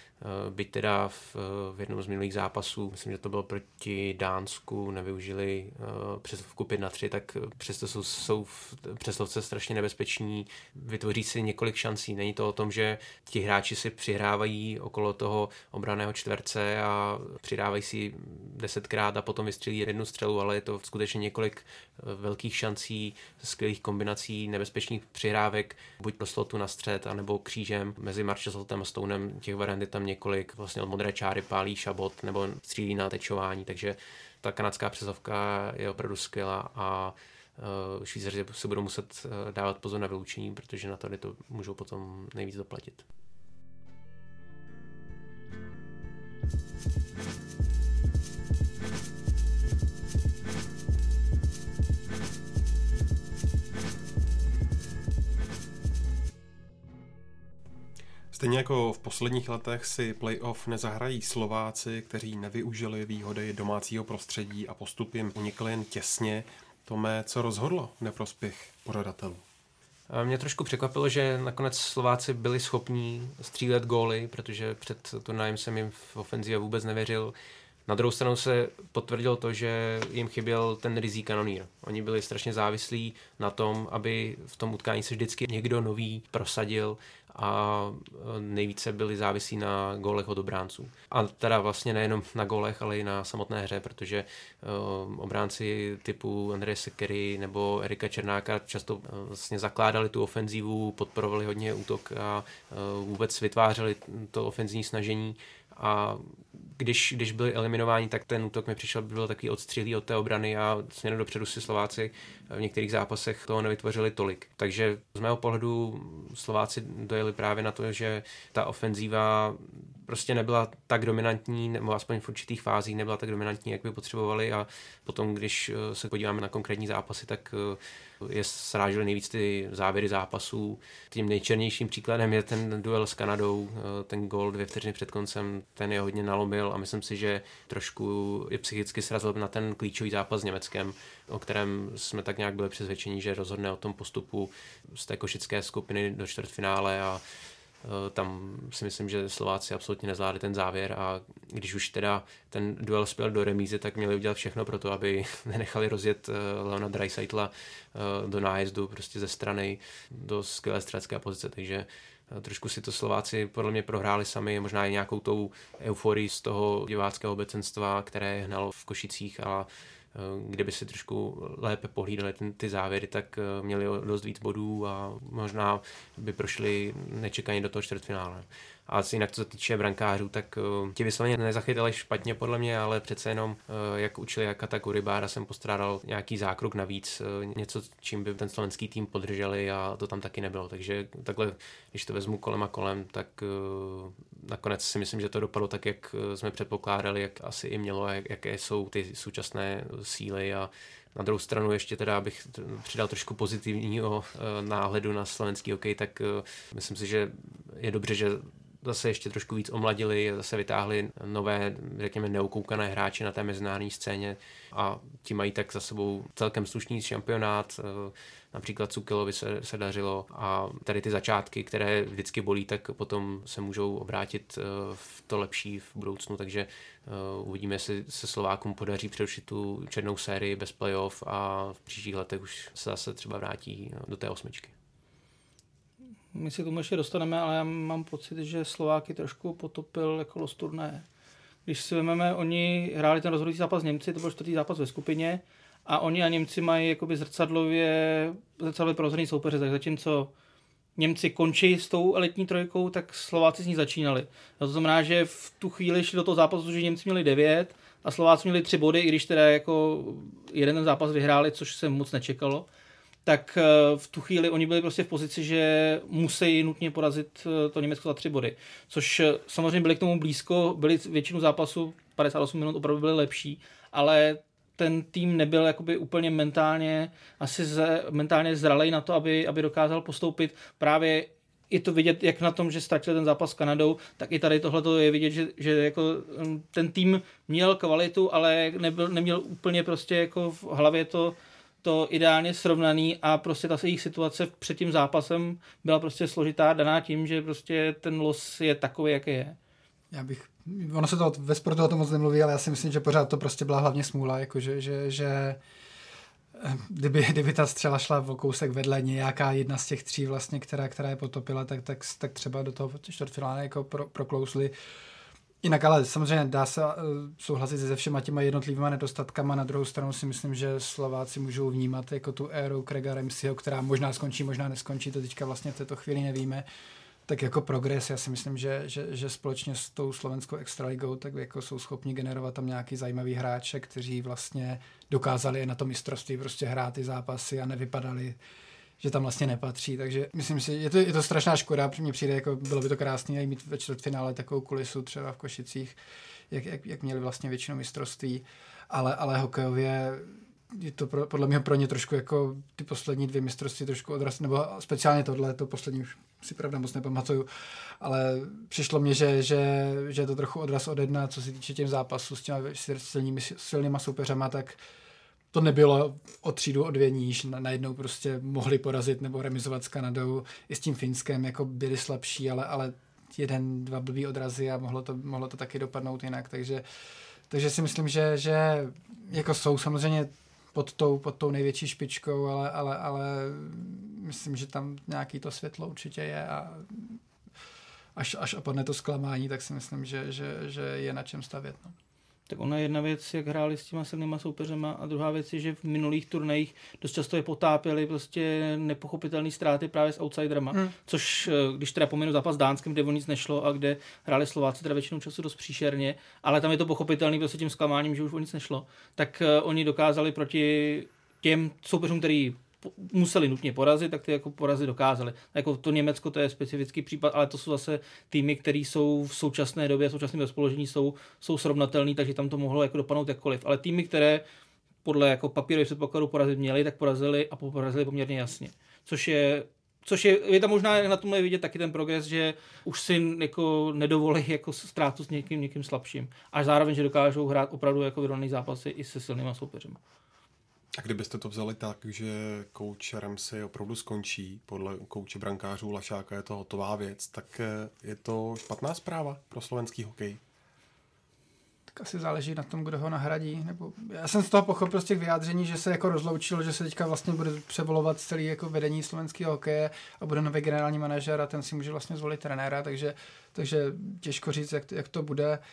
byť teda v, v jednom z minulých zápasů, myslím, že to bylo proti Dánsku, nevyužili uh, přeslovku 5 na 3, tak přesto jsou, jsou v přeslovce strašně nebezpeční, vytvoří si několik šancí. Není to o tom, že ti hráči si přihrávají okolo toho obraného čtverce a přidávají si desetkrát a potom vystřelí jednu střelu, ale je to skutečně několik velkých šancí, skvělých kombinací, nebezpečných přihrávek, buď pro slotu na střed, anebo křížem mezi Marcheseltem a Stonem. Těch variant je tam několik, vlastně od modré čáry pálí šabot nebo střílí na tečování, takže ta kanadská přezovka je opravdu skvělá a uh, Švýcaři si budou muset uh, dávat pozor na vyloučení, protože na tady to můžou potom nejvíc doplatit. Stejně jako v posledních letech si playoff nezahrají Slováci, kteří nevyužili výhody domácího prostředí a postup jim unikl jen těsně. Tome, co rozhodlo neprospěch pořadatelů? Mě trošku překvapilo, že nakonec Slováci byli schopní střílet góly, protože před turnajem jsem jim v ofenzivě vůbec nevěřil. Na druhou stranu se potvrdilo to, že jim chyběl ten rizí kanonýr. Oni byli strašně závislí na tom, aby v tom utkání se vždycky někdo nový prosadil a nejvíce byli závislí na gólech od obránců. A teda vlastně nejenom na gólech, ale i na samotné hře, protože uh, obránci typu Andreje Sekery nebo Erika Černáka často uh, vlastně zakládali tu ofenzívu, podporovali hodně útok a vůbec vytvářeli to ofenzivní snažení a když, když byli eliminováni, tak ten útok mi přišel, by byl takový odstřihlý od té obrany a směrem dopředu si Slováci v některých zápasech toho nevytvořili tolik. Takže z mého pohledu Slováci dojeli právě na to, že ta ofenzíva prostě nebyla tak dominantní, nebo aspoň v určitých fázích nebyla tak dominantní, jak by potřebovali a potom, když eh, se podíváme na konkrétní zápasy, tak eh, je srážely nejvíc ty závěry zápasů. Tím nejčernějším příkladem je ten duel s Kanadou, eh, ten gol dvě vteřiny před koncem, ten je hodně nalomil a myslím si, že trošku je psychicky srazil na ten klíčový zápas s Německem, o kterém jsme tak nějak byli přesvědčeni, že rozhodne o tom postupu z té košické skupiny do čtvrtfinále a tam si myslím, že Slováci absolutně nezvládli ten závěr a když už teda ten duel spěl do remízy, tak měli udělat všechno pro to, aby <laughs> nenechali rozjet eh, Leona Dreisaitla eh, do nájezdu prostě ze strany do skvělé střelecké pozice, takže trošku si to Slováci podle mě prohráli sami, možná i nějakou tou euforii z toho diváckého obecenstva, které hnalo v Košicích a Eh, kdyby si trošku lépe pohlídali ten, ty závěry, tak eh, měli dost víc bodů a možná by prošli nečekaně do toho čtvrtfinále. A jinak co se týče brankářů, tak uh, ti vysloveně nezachytali špatně podle mě, ale přece jenom, uh, jak učili Jakata Kuribára, jsem postrádal nějaký zákrok navíc, uh, něco, čím by ten slovenský tým podrželi a to tam taky nebylo. Takže takhle, když to vezmu kolem a kolem, tak nakonec si myslím, že to dopadlo tak, jak jsme předpokládali, jak asi i mělo, jak, jaké jsou ty současné síly a na druhou stranu ještě teda, abych přidal trošku pozitivního náhledu na slovenský hokej, tak myslím si, že je dobře, že zase ještě trošku víc omladili, zase vytáhli nové, řekněme, neokoukané hráče na té mezinárodní scéně a ti mají tak za sebou celkem slušný šampionát, eh, například Cukelovi se, se dařilo a tady ty začátky, které vždycky bolí, tak potom se můžou obrátit eh, v to lepší v budoucnu, takže eh, uvidíme, jestli se Slovákům podaří přerušit tu černou sérii bez playoff a v příštích letech už se zase třeba vrátí do té osmičky. My si tomu ještě dostaneme, ale já mám pocit, že Slováky trošku potopil jako los turné. Když si vezmeme, oni hráli ten rozhodující zápas s Němci, to byl čtvrtý zápas ve skupině, a oni a Němci mají jakoby zrcadlově, zrcadlově prozorný soupeře, tak zatímco Němci končí s tou elitní trojkou, tak Slováci s ní začínali. To znamená, že v tu chvíli šli do toho zápasu, že Němci měli 9 a Slováci měli 3 body, i když teda jako jeden ten zápas vyhráli, což se moc nečekalo tak eh, v tu chvíli oni byli prostě v pozici, že musí nutně porazit eh, to Německo za tři body. Což eh, samozřejmě byli k tomu blízko, byli většinu zápasu 58 minut opravdu byli lepší, ale ten tým nebyl jakoby úplně mentálně asi z, mentálně zralej na to, aby, aby dokázal postoupit. Právě je to vidět, jak na tom, že ztratil ten zápas s Kanadou, tak i tady tohle je vidět, že, že jako mm, ten tým měl kvalitu, ale nebyl, neměl úplně prostě jako v hlavě to, to ideálně srovnaný a prostě ta jejich situace před tím zápasem byla prostě složitá, daná tím, že prostě ten los je takový, jaký je. Já bych, ono se to ve sportu o tom moc nemluví, ale já si myslím, že pořád to prostě byla hlavně smůla, jakože, že, že eh, kdyby, kdyby ta střela šla o kousek vedle nějaká jedna z těch tří vlastně, která, která je potopila, tak, tak, tak třeba do toho čtvrtfinále jako pro, proklousli. Jinak ale samozřejmě dá se uh, souhlasit se všema těma jednotlivými nedostatkama. Na druhou stranu si myslím, že Slováci můžou vnímat jako tu éru Craiga Ramseyho, která možná skončí, možná neskončí, to teďka vlastně v této chvíli nevíme. Tak jako progres, já si myslím, že, že, že společně s tou slovenskou extraligou tak jako jsou schopni generovat tam nějaký zajímavý hráče, kteří vlastně dokázali na to mistrovství prostě hrát ty zápasy a nevypadali že tam vlastně nepatří, takže myslím si, je to, je to strašná škoda, mně přijde, jako bylo by to krásné mít ve čtvrtfinále takovou kulisu třeba v Košicích, jak, jak, jak měli vlastně většinu mistrovství, ale, ale hokejově je to pro, podle mě pro ně trošku jako ty poslední dvě mistrovství trošku odraz, nebo speciálně tohle, to poslední už si pravda moc nepamatuju, ale přišlo mně, že, že, že je to trochu odraz od jedna, co se týče těm zápasů s těma silnými, silnýma soupeřema, tak to nebylo o třídu, o dvě níž, najednou prostě mohli porazit nebo remizovat s Kanadou, i s tím Finskem, jako byli slabší, ale, ale jeden, dva blbý odrazy a mohlo to, mohlo to taky dopadnout jinak, takže, takže si myslím, že, že jako jsou samozřejmě pod tou, pod tou největší špičkou, ale, ale, ale myslím, že tam nějaký to světlo určitě je a až, až opadne to zklamání, tak si myslím, že, že, že je na čem stavět. No. Tak ona jedna věc, jak hráli s těma silnýma soupeřema a druhá věc je, že v minulých turnajích dost často je potápěli prostě nepochopitelné ztráty právě s outsiderama, hmm. což eh, když teda pominu zápas s Dánskem, kde o nic nešlo a kde hráli Slováci teda většinou času dost příšerně, ale tam je to pochopitelný prostě tím zklamáním, že už o nic nešlo, tak uh, oni dokázali proti těm soupeřům, který museli nutně porazit, tak ty jako porazit dokázali. Jako to Německo to je specifický případ, ale to jsou zase týmy, které jsou v současné době, v současném rozpoložení jsou, jsou srovnatelné, takže tam to mohlo jako dopadnout jakkoliv. Ale týmy, které podle jako papírových předpokladů porazit měli, tak porazili a porazili poměrně jasně. Což je Což je, je tam možná na tomhle vidět taky ten progres, že už si jako nedovolí jako ztrátu s někým, někým slabším. A zároveň, že dokážou hrát opravdu jako vyrovnaný zápasy i se silnýma soupeřem. A kdybyste to vzali tak, že kouč Ramsey opravdu skončí, podle kouče brankářů Lašáka je to hotová věc, tak eh, je to špatná zpráva pro slovenský hokej? Tak asi záleží na tom, kdo ho nahradí. Nebo já jsem z toho pochopil z těch vyjádření, že se jako rozloučil, že se teďka vlastně bude převolovat celý jako vedení slovenského hokeje a bude nový generální manažer a ten si může vlastně zvolit trenéra, takže, takže těžko říct, jak, jak to bude. Uh,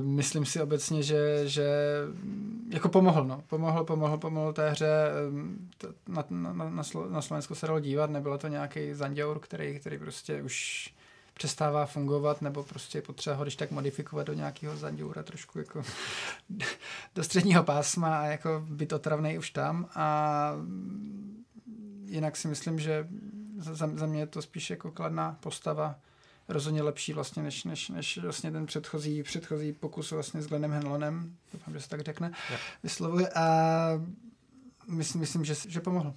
myslím si obecně, že, že jako pomohl, no. Pomohl, pomohl, pomohl té hře. Na, na, na, na Slovensku se dalo dívat, nebylo to nějaký zanděur, který, který prostě už přestává fungovat, nebo prostě je potřeba ho když tak modifikovat do nějakého zanděura trošku jako <laughs> do středního pásma a jako být otravnej už tam a jinak si myslím, že za, za mě je to spíš jako kladná postava, rozhodně lepší vlastně, než, než, než vlastně ten předchozí, předchozí pokus vlastně s Glennem Henlonem, doufám, že se tak řekne, ja. vyslovuje a myslím, myslím že, že pomohl.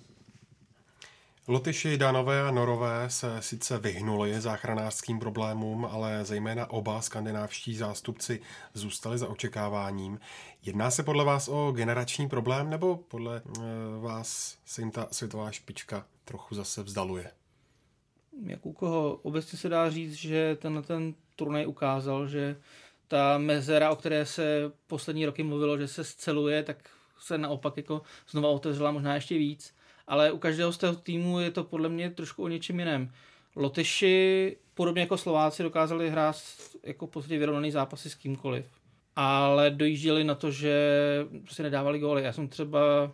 Lotyši, Danové a Norové se sice vyhnuli záchranářským problémům, ale zejména oba skandinávští zástupci zůstali za očekáváním. Jedná se podle vás o generační problém, nebo podle e, vás se jim ta světová špička trochu zase vzdaluje? Jak u koho? Obecně se dá říct, že tenhle ten turnaj ukázal, že ta mezera, o které se poslední roky mluvilo, že se sceluje, tak se naopak jako znova otevřela možná ještě víc ale u každého z toho týmu je to podle mě trošku o něčem jiném. Lotyši, podobně jako Slováci, dokázali hrát jako podstatě vyrovnaný zápasy s kýmkoliv. Ale dojížděli na to, že prostě nedávali góly. Já jsem třeba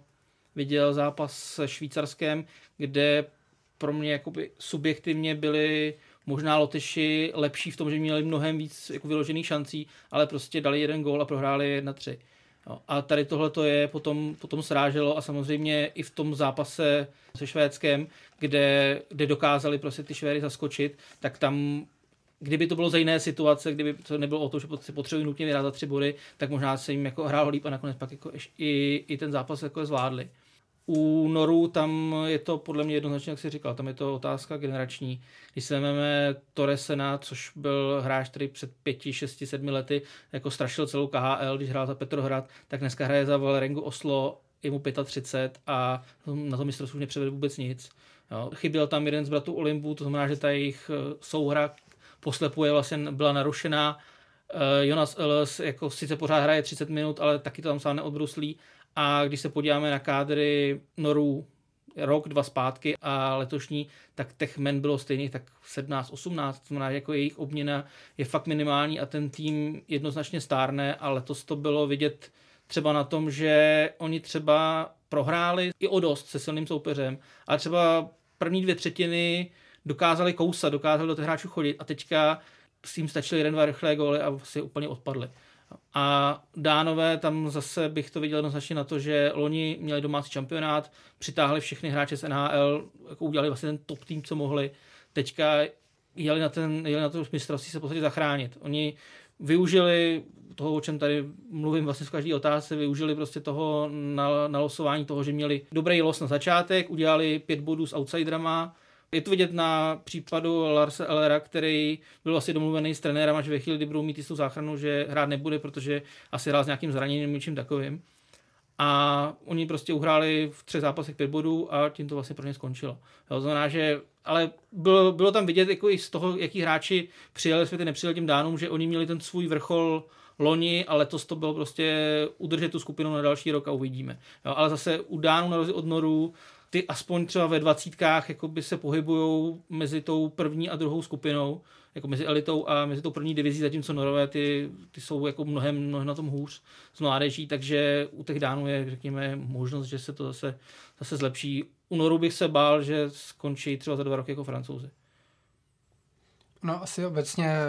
viděl zápas se Švýcarskem, kde pro mě jakoby subjektivně byli možná Lotyši lepší v tom, že měli mnohem víc jako vyložených šancí, ale prostě dali jeden gól a prohráli 1-3. No, a tady tohle to je potom, potom sráželo a samozřejmě i v tom zápase se Švédskem, kde, kde dokázali prostě ty Švédy zaskočit, tak tam kdyby to bylo za jiné situace, kdyby to nebylo o tom, že si potřebují nutně vyhrát za tři body, tak možná se jim jako hrálo líp a nakonec pak jako i, i ten zápas jako zvládli. U Noru tam je to podle mě jednoznačně, jak jsi říkal, tam je to otázka generační. Když se vezmeme Torresena, což byl hráč, který před pěti, šesti, sedmi lety jako strašil celou KHL, když hrál za Petrohrad, tak dneska hraje za Valerengu Oslo, je mu 35 a na to mistrovství už nepřevedl vůbec nic. Jo. Chyběl tam jeden z bratů Olympu, to znamená, že ta jejich eh, souhra poslepuje vlastně byla narušená. Uh, Jonas Ellis jako sice pořád hraje 30 minut, ale taky to tam sám neodbruslí a když se podíváme na kádry Norů rok, dva zpátky a letošní, tak těch men bylo stejných tak 17, 18, to znamená, jako jejich obměna je fakt minimální a ten tým jednoznačně stárne a letos to bylo vidět třeba na tom, že oni třeba prohráli i o dost se silným soupeřem, ale třeba první dvě třetiny dokázali kousat, dokázali do těch hráčů chodit a teďka s tím stačili jeden, dva rychlé góly a si úplně odpadli. A Dánové, tam zase bych to viděl jednoznačně na to, že loni měli domácí šampionát, přitáhli všechny hráče z NHL, jako udělali vlastně ten top tým, co mohli. Teďka jeli na, ten, jeli na to mistrovství se podstatě zachránit. Oni využili toho, o čem tady mluvím vlastně v každé otázce, využili prostě toho nalosování toho, že měli dobrý los na začátek, udělali pět bodů s outsiderama, je to vidět na případu Larsa Ellera, který byl asi domluvený s trenérem, že ve chvíli, kdy budou mít jistou záchranu, že hrát nebude, protože asi hrál s nějakým zraněním, něčím takovým. A oni prostě uhráli v třech zápasech pět bodů a tím to vlastně pro ně skončilo. Jo, znamená, že, ale bylo, bylo tam vidět jako i z toho, jaký hráči přijeli, světy nepřijeli tím dánům, že oni měli ten svůj vrchol loni a letos to bylo prostě udržet tu skupinu na další rok a uvidíme. Jo, ale zase u Dánů na rozdíl od Norů ty aspoň třeba ve dvacítkách jakoby se pohybují mezi tou první a druhou skupinou, jako mezi elitou a mezi tou první divizí, zatímco Norové ty, ty jsou jako mnohem, mnohem na tom hůř s mládeží, takže u těch Dánů je, řekněme, možnost, že se to zase, zase zlepší. U Noru bych se bál, že skončí třeba za dva roky jako francouzi. No asi obecně eh,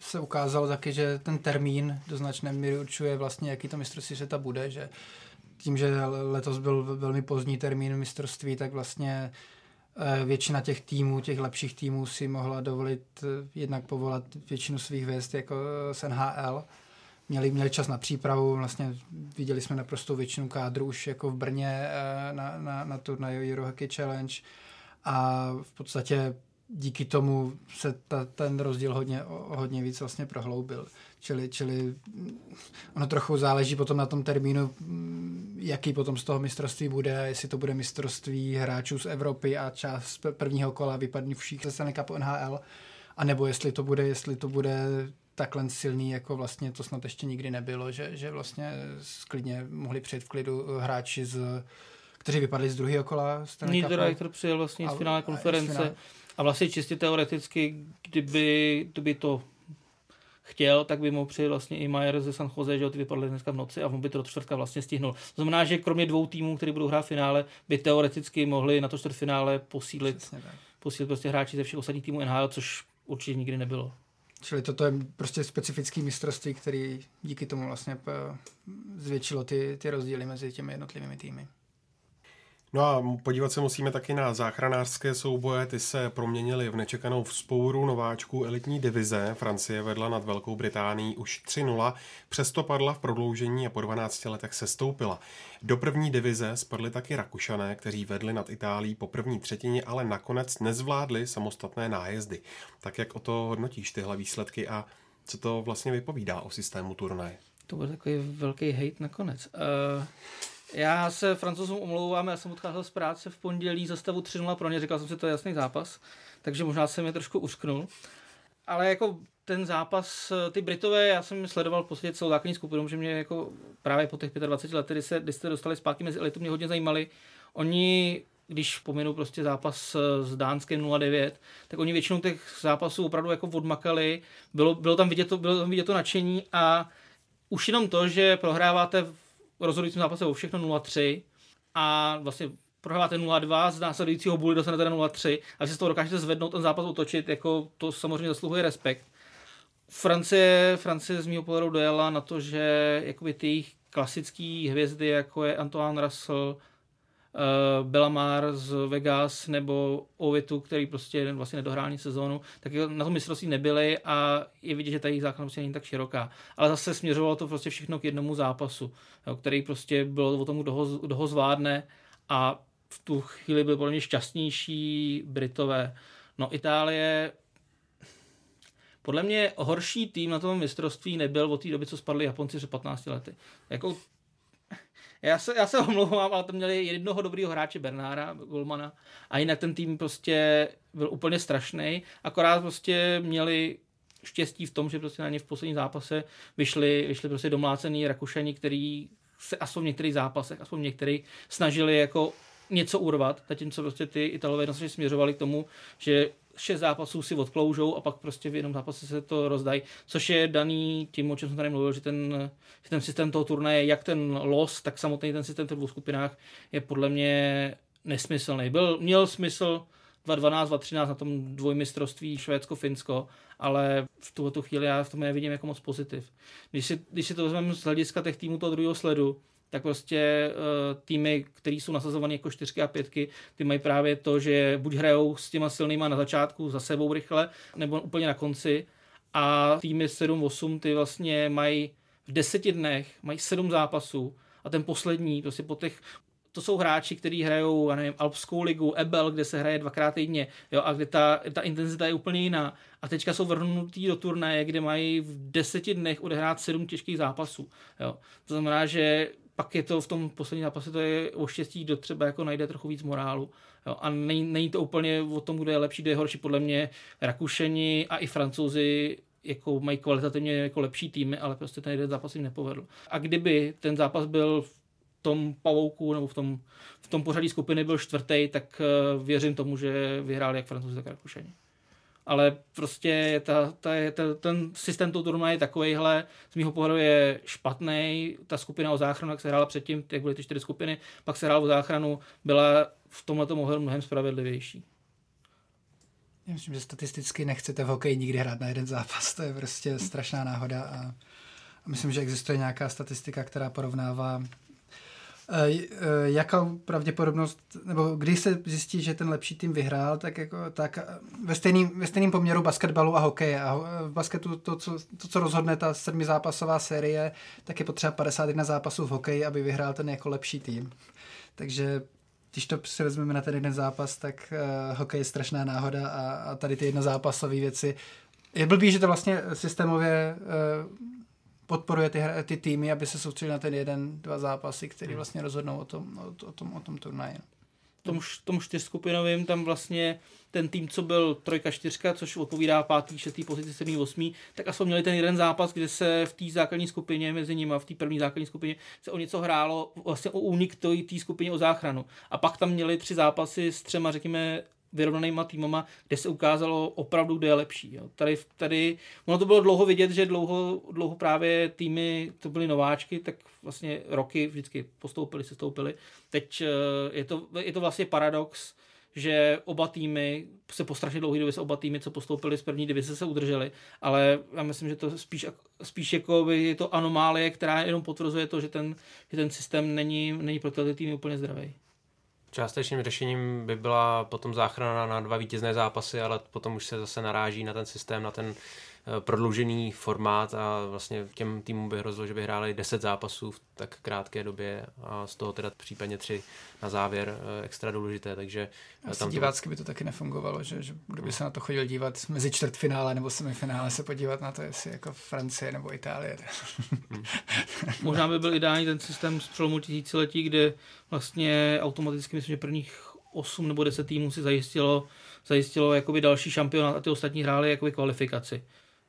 se ukázalo taky, že ten termín do značné míry určuje vlastně, jaký to mistrovství světa bude, že tím, že letos byl velmi pozdní termín mistrovství, tak vlastně eh, většina těch týmů, těch lepších týmů si mohla dovolit eh, jednak povolat většinu svých hvězd jako z NHL. Měli, měli čas na přípravu, vlastně viděli jsme naprosto většinu kádru už jako v Brně na, na, na turnaji Euro Hockey Challenge a v podstatě díky tomu se ta, ten rozdíl hodně, hodně víc vlastně prohloubil. Čili, čili ono trochu záleží potom na tom termínu, jaký potom z toho mistrovství bude, jestli to bude mistrovství hráčů z Evropy a část prvního kola vypadne všech ze Stanley Cupu NHL, anebo jestli to bude, jestli to bude takhle silný, jako vlastně to snad ještě nikdy nebylo, že, že vlastně sklidně mohli přijet v klidu hráči z kteří vypadli z druhého kola. Niederreiter přijel vlastně z finále konference. A vlastně čistě teoreticky, kdyby, kdyby to chtěl, tak by mohl přijet vlastně i Majer ze San Jose, že ty vypadly dneska v noci a on by to do čtvrtka vlastně stihnul. To znamená, že kromě dvou týmů, který budou hrát v finále, by teoreticky mohli na to čtvrtfinále posílit, posílit prostě hráči ze všech ostatních týmů NHL, což určitě nikdy nebylo. Čili toto je prostě specifický mistrovství, který díky tomu vlastně eh, zvětšilo ty, ty rozdíly mezi těmi jednotlivými týmy. No a podívat se musíme taky na záchranářské souboje. Ty se proměnily v nečekanou vzpouru nováčků elitní divize. Francie vedla nad Velkou Británií už 3-0, přesto padla v prodloužení a po 12 letech se stoupila. Do první divize spadly taky Rakušané, kteří vedli nad Itálií po první třetině, ale nakonec nezvládli samostatné nájezdy. Tak jak o to hodnotíš tyhle výsledky a co to vlastně vypovídá o systému turnaje? To byl takový velký hate nakonec. Uh... Já se francouzům omlouvám, já jsem odcházel z práce v pondělí za stavu 3 pro ně, říkal jsem si, to je jasný zápas, takže možná jsem je trošku usknul. Ale jako ten zápas, ty Britové, já jsem sledoval v podstatě celou základní skupinu, že mě jako právě po těch 25 letech, kdy se, kdy se dostali zpátky mezi elitu, mě hodně zajímali. Oni když pominu prostě zápas s Dánskem 09, tak oni většinou těch zápasů opravdu jako odmakali, bylo, bylo, tam vidět to, bylo tam vidět to nadšení a už jenom to, že prohráváte rozhodujícím zápase o všechno 0-3 a vlastně prohráváte 0-2, z následujícího bůli dostanete na 0-3 a si z toho dokážete zvednout ten zápas otočit, jako to samozřejmě zasluhuje respekt. Francie, Francie z mého pohledu dojela na to, že jakoby ty jejich klasické hvězdy, jako je Antoine Russell, uh, Belamar z Vegas nebo Ovitu, který prostě vlastně nedohrál ani sezónu, tak na tom mistrovství nebyli a je vidět, že ta jejich základna prostě není tak široká. Ale zase směřovalo to prostě všechno k jednomu zápasu, jo, který prostě bylo o tomu, kdo ho, kdo ho zvládne a v tu chvíli byli podle mě šťastnější Britové. No Itálie podle mě horší tým na tom mistrovství nebyl od té doby, co spadli Japonci před 15 lety. Jako já se, já se <laughs> omlouvám, ale tam měli jednoho dobrého hráče Bernára, Golmana, a jinak ten tým prostě byl úplně strašný. Akorát prostě měli štěstí v tom, že prostě na ně v posledním zápase vyšli, vyšli prostě domlácený Rakušani, který se aspoň v některých zápasech, aspoň v některých snažili jako něco urvat, zatímco prostě ty Italové jednoznačně směřovali k tomu, že šest zápasů si odkloužou a pak prostě v jednom zápase se to rozdají, což je daný tím, o čem jsem tady mluvil, že ten, že ten systém toho turnaje, jak ten los, tak samotný ten systém v dvou skupinách je podle mě nesmyslný. Byl, měl smysl 2012, 2013 na tom dvojmistrovství Švédsko-Finsko, ale v tuto chvíli já v tom nevidím jako moc pozitiv. Když si, když si to vezmeme z hlediska těch týmů toho druhého sledu, tak prostě uh, týmy, které jsou nasazované jako čtyřky a pětky, ty mají právě to, že buď hrajou s těma silnýma na začátku za sebou rychle, nebo úplně na konci. A týmy 7-8, ty vlastně mají v deseti dnech, mají sedm zápasů a ten poslední, prostě po těch to jsou hráči, kteří hrajou, já nevím, Alpskou ligu, Ebel, kde se hraje dvakrát týdně, jo, a kde ta, ta intenzita je úplně jiná. A teďka jsou vrhnutí do turnaje, kde mají v deseti dnech odehrát sedm těžkých zápasů. Jo. To znamená, že pak je to v tom posledním zápase, to je o štěstí, kdo třeba jako najde trochu víc morálu. Jo, a není, není, to úplně o tom, kdo je lepší, kdo je horší. Podle mě Rakušeni a i Francouzi jako mají kvalitativně jako lepší týmy, ale prostě ten jeden zápas jim nepovedl. A kdyby ten zápas byl v tom pavouku nebo v tom, v tom pořadí skupiny byl čtvrtý, tak uh, věřím tomu, že vyhráli jak Francouzi, tak Rakušeni ale prostě ta, ta, ta, ten systém toho turnaje je takovejhle, z mého pohledu je špatný. Ta skupina o záchranu, jak se hrála předtím, jak byly ty čtyři skupiny, pak se hrála o záchranu, byla v tomhle ohledu mnohem spravedlivější. Já myslím, že statisticky nechcete v hokeji nikdy hrát na jeden zápas, to je prostě strašná náhoda a, a myslím, že existuje nějaká statistika, která porovnává jaká pravděpodobnost, nebo když se zjistí, že ten lepší tým vyhrál, tak, jako, tak eh, ve stejným, ve stejným poměru basketbalu a hokeje. A v basketu to co, to, co rozhodne ta sedmizápasová série, tak je potřeba 51 zápasů v hokeji, aby vyhrál ten jako lepší tým. Takže když to si vezmeme na ten jeden zápas, tak uh, hokej je strašná náhoda a, a tady ty jednozápasové věci. Je blbý, že to vlastně systémově uh, podporuje ty, ty týmy, aby se soustředili na ten jeden, dva zápasy, který hmm. vlastně rozhodnou o tom, o, o tom, o tom turnaji. Tom, tom čtyřskupinovým tam vlastně ten tým, co byl trojka, čtyřka, což odpovídá pátý, šestý pozici, sedmý, osmý, tak aspoň měli ten jeden zápas, kde se v té základní skupině mezi nimi, v té první základní skupině se o něco hrálo, vlastně o únik té skupině o záchranu. A pak tam měli tři zápasy s třema, řekněme, vyrovnanýma týmama, kde se ukázalo opravdu, kde je lepší. Jo. Tady, tady, ono to bylo dlouho vidět, že dlouho, dlouho právě týmy, to byly nováčky, tak vlastně roky vždycky postoupili, se stoupili. Teď eh, je to, je to vlastně paradox, že oba týmy se po strašně dlouhé době se oba týmy, co postoupili z první divize, se udrželi, ale já myslím, že to spíš, spíš jako by je to anomálie, která jenom potvrzuje to, že ten, že ten systém není, není pro ty týmy úplně zdravý. Částečným řešením by byla potom záchrana na dva vítězné zápasy, ale potom už se zase naráží na ten systém, na ten prodloužený formát a vlastně těm týmům by hrozilo, že by hráli 10 zápasů v tak krátké době a z toho teda případně tři na závěr eh, extra důležité, takže eh, Asi tam divácky to... by to taky nefungovalo, že, že kdyby se na to chodil dívat mezi čtvrtfinále nebo semifinále se podívat na to, jestli jako Francie nebo Itálie. <laughs> Možná by byl ideální ten systém z přelomu tisíciletí, kde vlastně automaticky myslím, že prvních 8 nebo 10 týmů si zajistilo, zajistilo jakoby další šampionát a ty ostatní hráli jakoby kvalifikaci.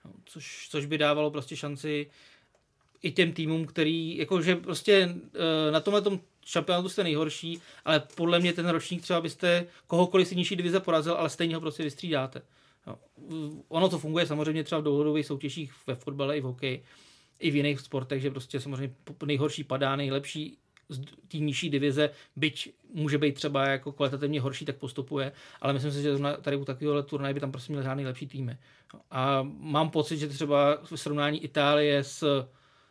No, což, což by dávalo prostě šanci i těm týmům, který, jakože prostě eh, na tomhle tom šampionátu jste nejhorší, ale podle mě ten ročník třeba byste kohokoliv si nižší divize porazil, ale stejně ho prostě vystřídáte. No, ono to funguje samozřejmě třeba v dlouhodobých soutěžích ve fotbale i v hokeji, i v jiných sportech, že prostě samozřejmě nejhorší padá, nejlepší z té nižší divize, byť může být třeba jako kvalitativně horší, tak postupuje, ale myslím si, že tady u takového turnaje by tam prostě měl žádný lepší týmy. A mám pocit, že třeba v srovnání Itálie s,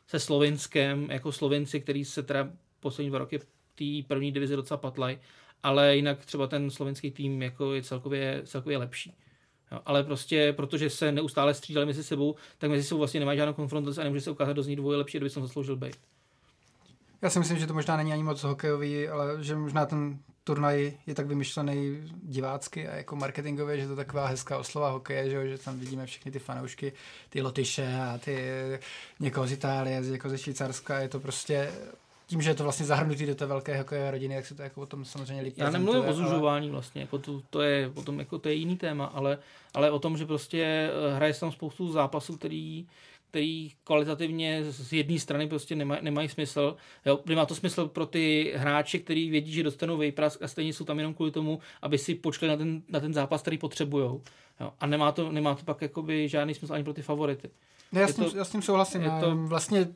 se Slovinskem, jako Slovinci, který se teda poslední dva roky té první divize docela patlaj, ale jinak třeba ten slovenský tým jako je celkově, celkově lepší. Jo, ale prostě, protože se neustále střídali mezi sebou, tak mezi sebou vlastně nemají žádnou konfrontaci a nemůže se ukázat do z ní dvoje lepší, kdyby jsem zasloužil být. Já si myslím, že to možná není ani moc hokejový, ale že možná ten turnaj je tak vymyšlený divácky a jako marketingově, že to je taková hezká oslova hokeje, že, že tam vidíme všechny ty fanoušky, ty Lotyše a ty někoho z Itálie, někoho ze Švýcarska, je to prostě tím, že je to vlastně zahrnutý do té velké hokejové rodiny, jak se to jako o tom samozřejmě líp Já nemluvím o zužování ale... vlastně, jako to, to, je potom jako to je jiný téma, ale, ale o tom, že prostě eh, hraje se tam spoustu zápasů, který který kvalitativně z jedné strany prostě nemaj, nemají smysl. Jo, má to smysl pro ty hráče, kteří vědí, že dostanou vejprask a stejně jsou tam jenom kvůli tomu, aby si počkali na ten, na ten zápas, který potřebují. A nemá to, nemá to pak jakoby žádný smysl ani pro ty favority. Ne, já, s tím, to, já s tím souhlasím. Je to... Vlastně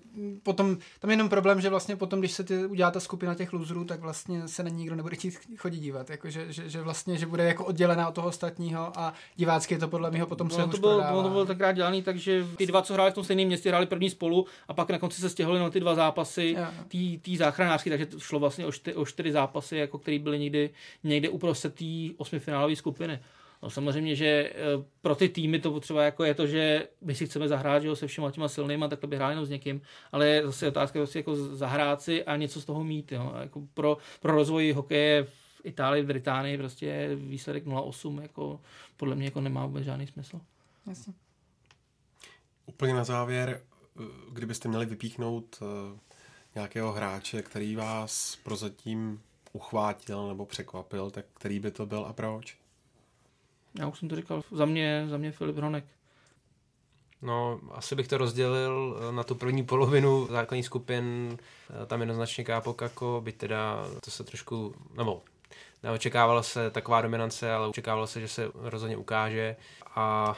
potom, tam je jenom problém, že vlastně potom, když se ty, udělá ta skupina těch loserů, tak vlastně se na ní nikdo nebude chtít chodit dívat. Jako, že, že, že, vlastně, že bude jako oddělená od toho ostatního a divácky je to podle mě potom se to bylo, no, to bylo tenkrát dělaný, takže ty dva, co hráli v tom stejném městě, hráli první spolu a pak na konci se stěhovali na ty dva zápasy té záchranářky, takže šlo vlastně o, čty, o čtyři zápasy, jako který byly někdy, někde uprostřed té osmifinálové skupiny. No samozřejmě, že eh, pro ty týmy to potřeba jako je to, že my si chceme zahrát že jo, se všema těma silnýma, tak to by hráli jenom s někým, ale je zase otázka prostě jako zahrát si a něco z toho mít. Jo. Jako pro, pro rozvoj hokeje v Itálii, v Británii prostě výsledek 0,8 jako podle mě jako nemá vůbec žádný smysl. Jasně. Úplně na závěr, eh, kdybyste měli vypíchnout eh, nějakého hráče, který vás prozatím uchvátil nebo překvapil, tak který by to byl a proč? Já už jsem to říkal, za mě, za mě Filip Hronek. No, asi bych to rozdělil eh, na tu první polovinu základní skupin, eh, tam jednoznačně Kápo Kako, byť teda to se trošku, nebo neočekávalo se taková dominance, ale očekávalo se, že se rozhodně ukáže a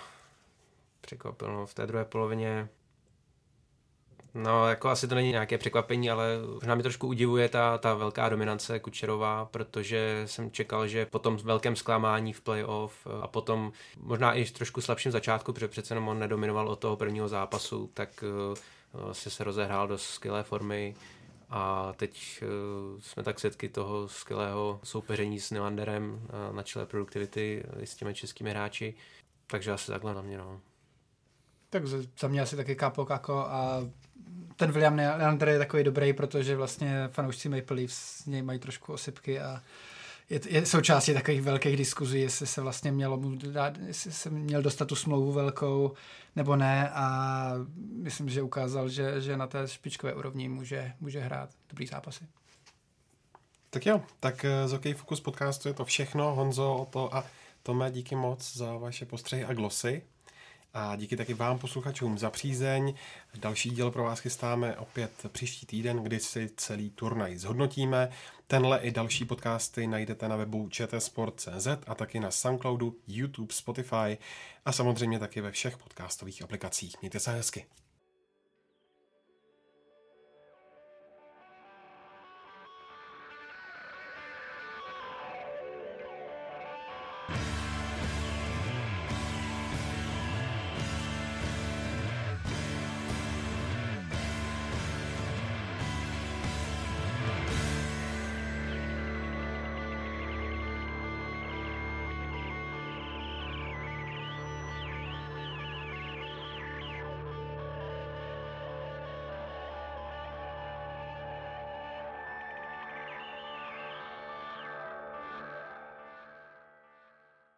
překvapilo no, v té druhé polovině No, jako asi to není nějaké překvapení, ale možná mi trošku udivuje ta, ta velká dominance Kučerová, protože jsem čekal, že po tom velkém zklamání v playoff a potom možná i trošku slabším začátku, protože přece jenom on nedominoval od toho prvního zápasu, tak uh, se rozehrál do skvělé formy a teď uh, jsme tak svědky toho skvělého soupeření s Nylanderem na čele produktivity s těmi českými hráči, takže asi takhle na mě, no. Tak za mě asi taky Kápo Kako a ten William Leander je takový dobrý, protože vlastně fanoušci Maple Leafs s něj mají trošku osypky a je, je součástí takových velkých diskuzí, jestli se vlastně mělo mu dát, jestli se měl dostat tu smlouvu velkou nebo ne a myslím, že ukázal, že, že na té špičkové úrovni může, může hrát dobrý zápasy. Tak jo, tak eh, z OK Focus podcastu je to všechno. Honzo, o to a Tome, díky moc za vaše postřehy a glosy. A díky taky vám, posluchačům, za přízeň. Další díl pro vás chystáme opět příští týden, kdy si celý turnaj zhodnotíme. Tenhle i další podcasty najdete na webu čtsport.cz a taky na Soundcloudu, YouTube, Spotify a samozřejmě taky ve všech podcastových aplikacích. Mějte se hezky.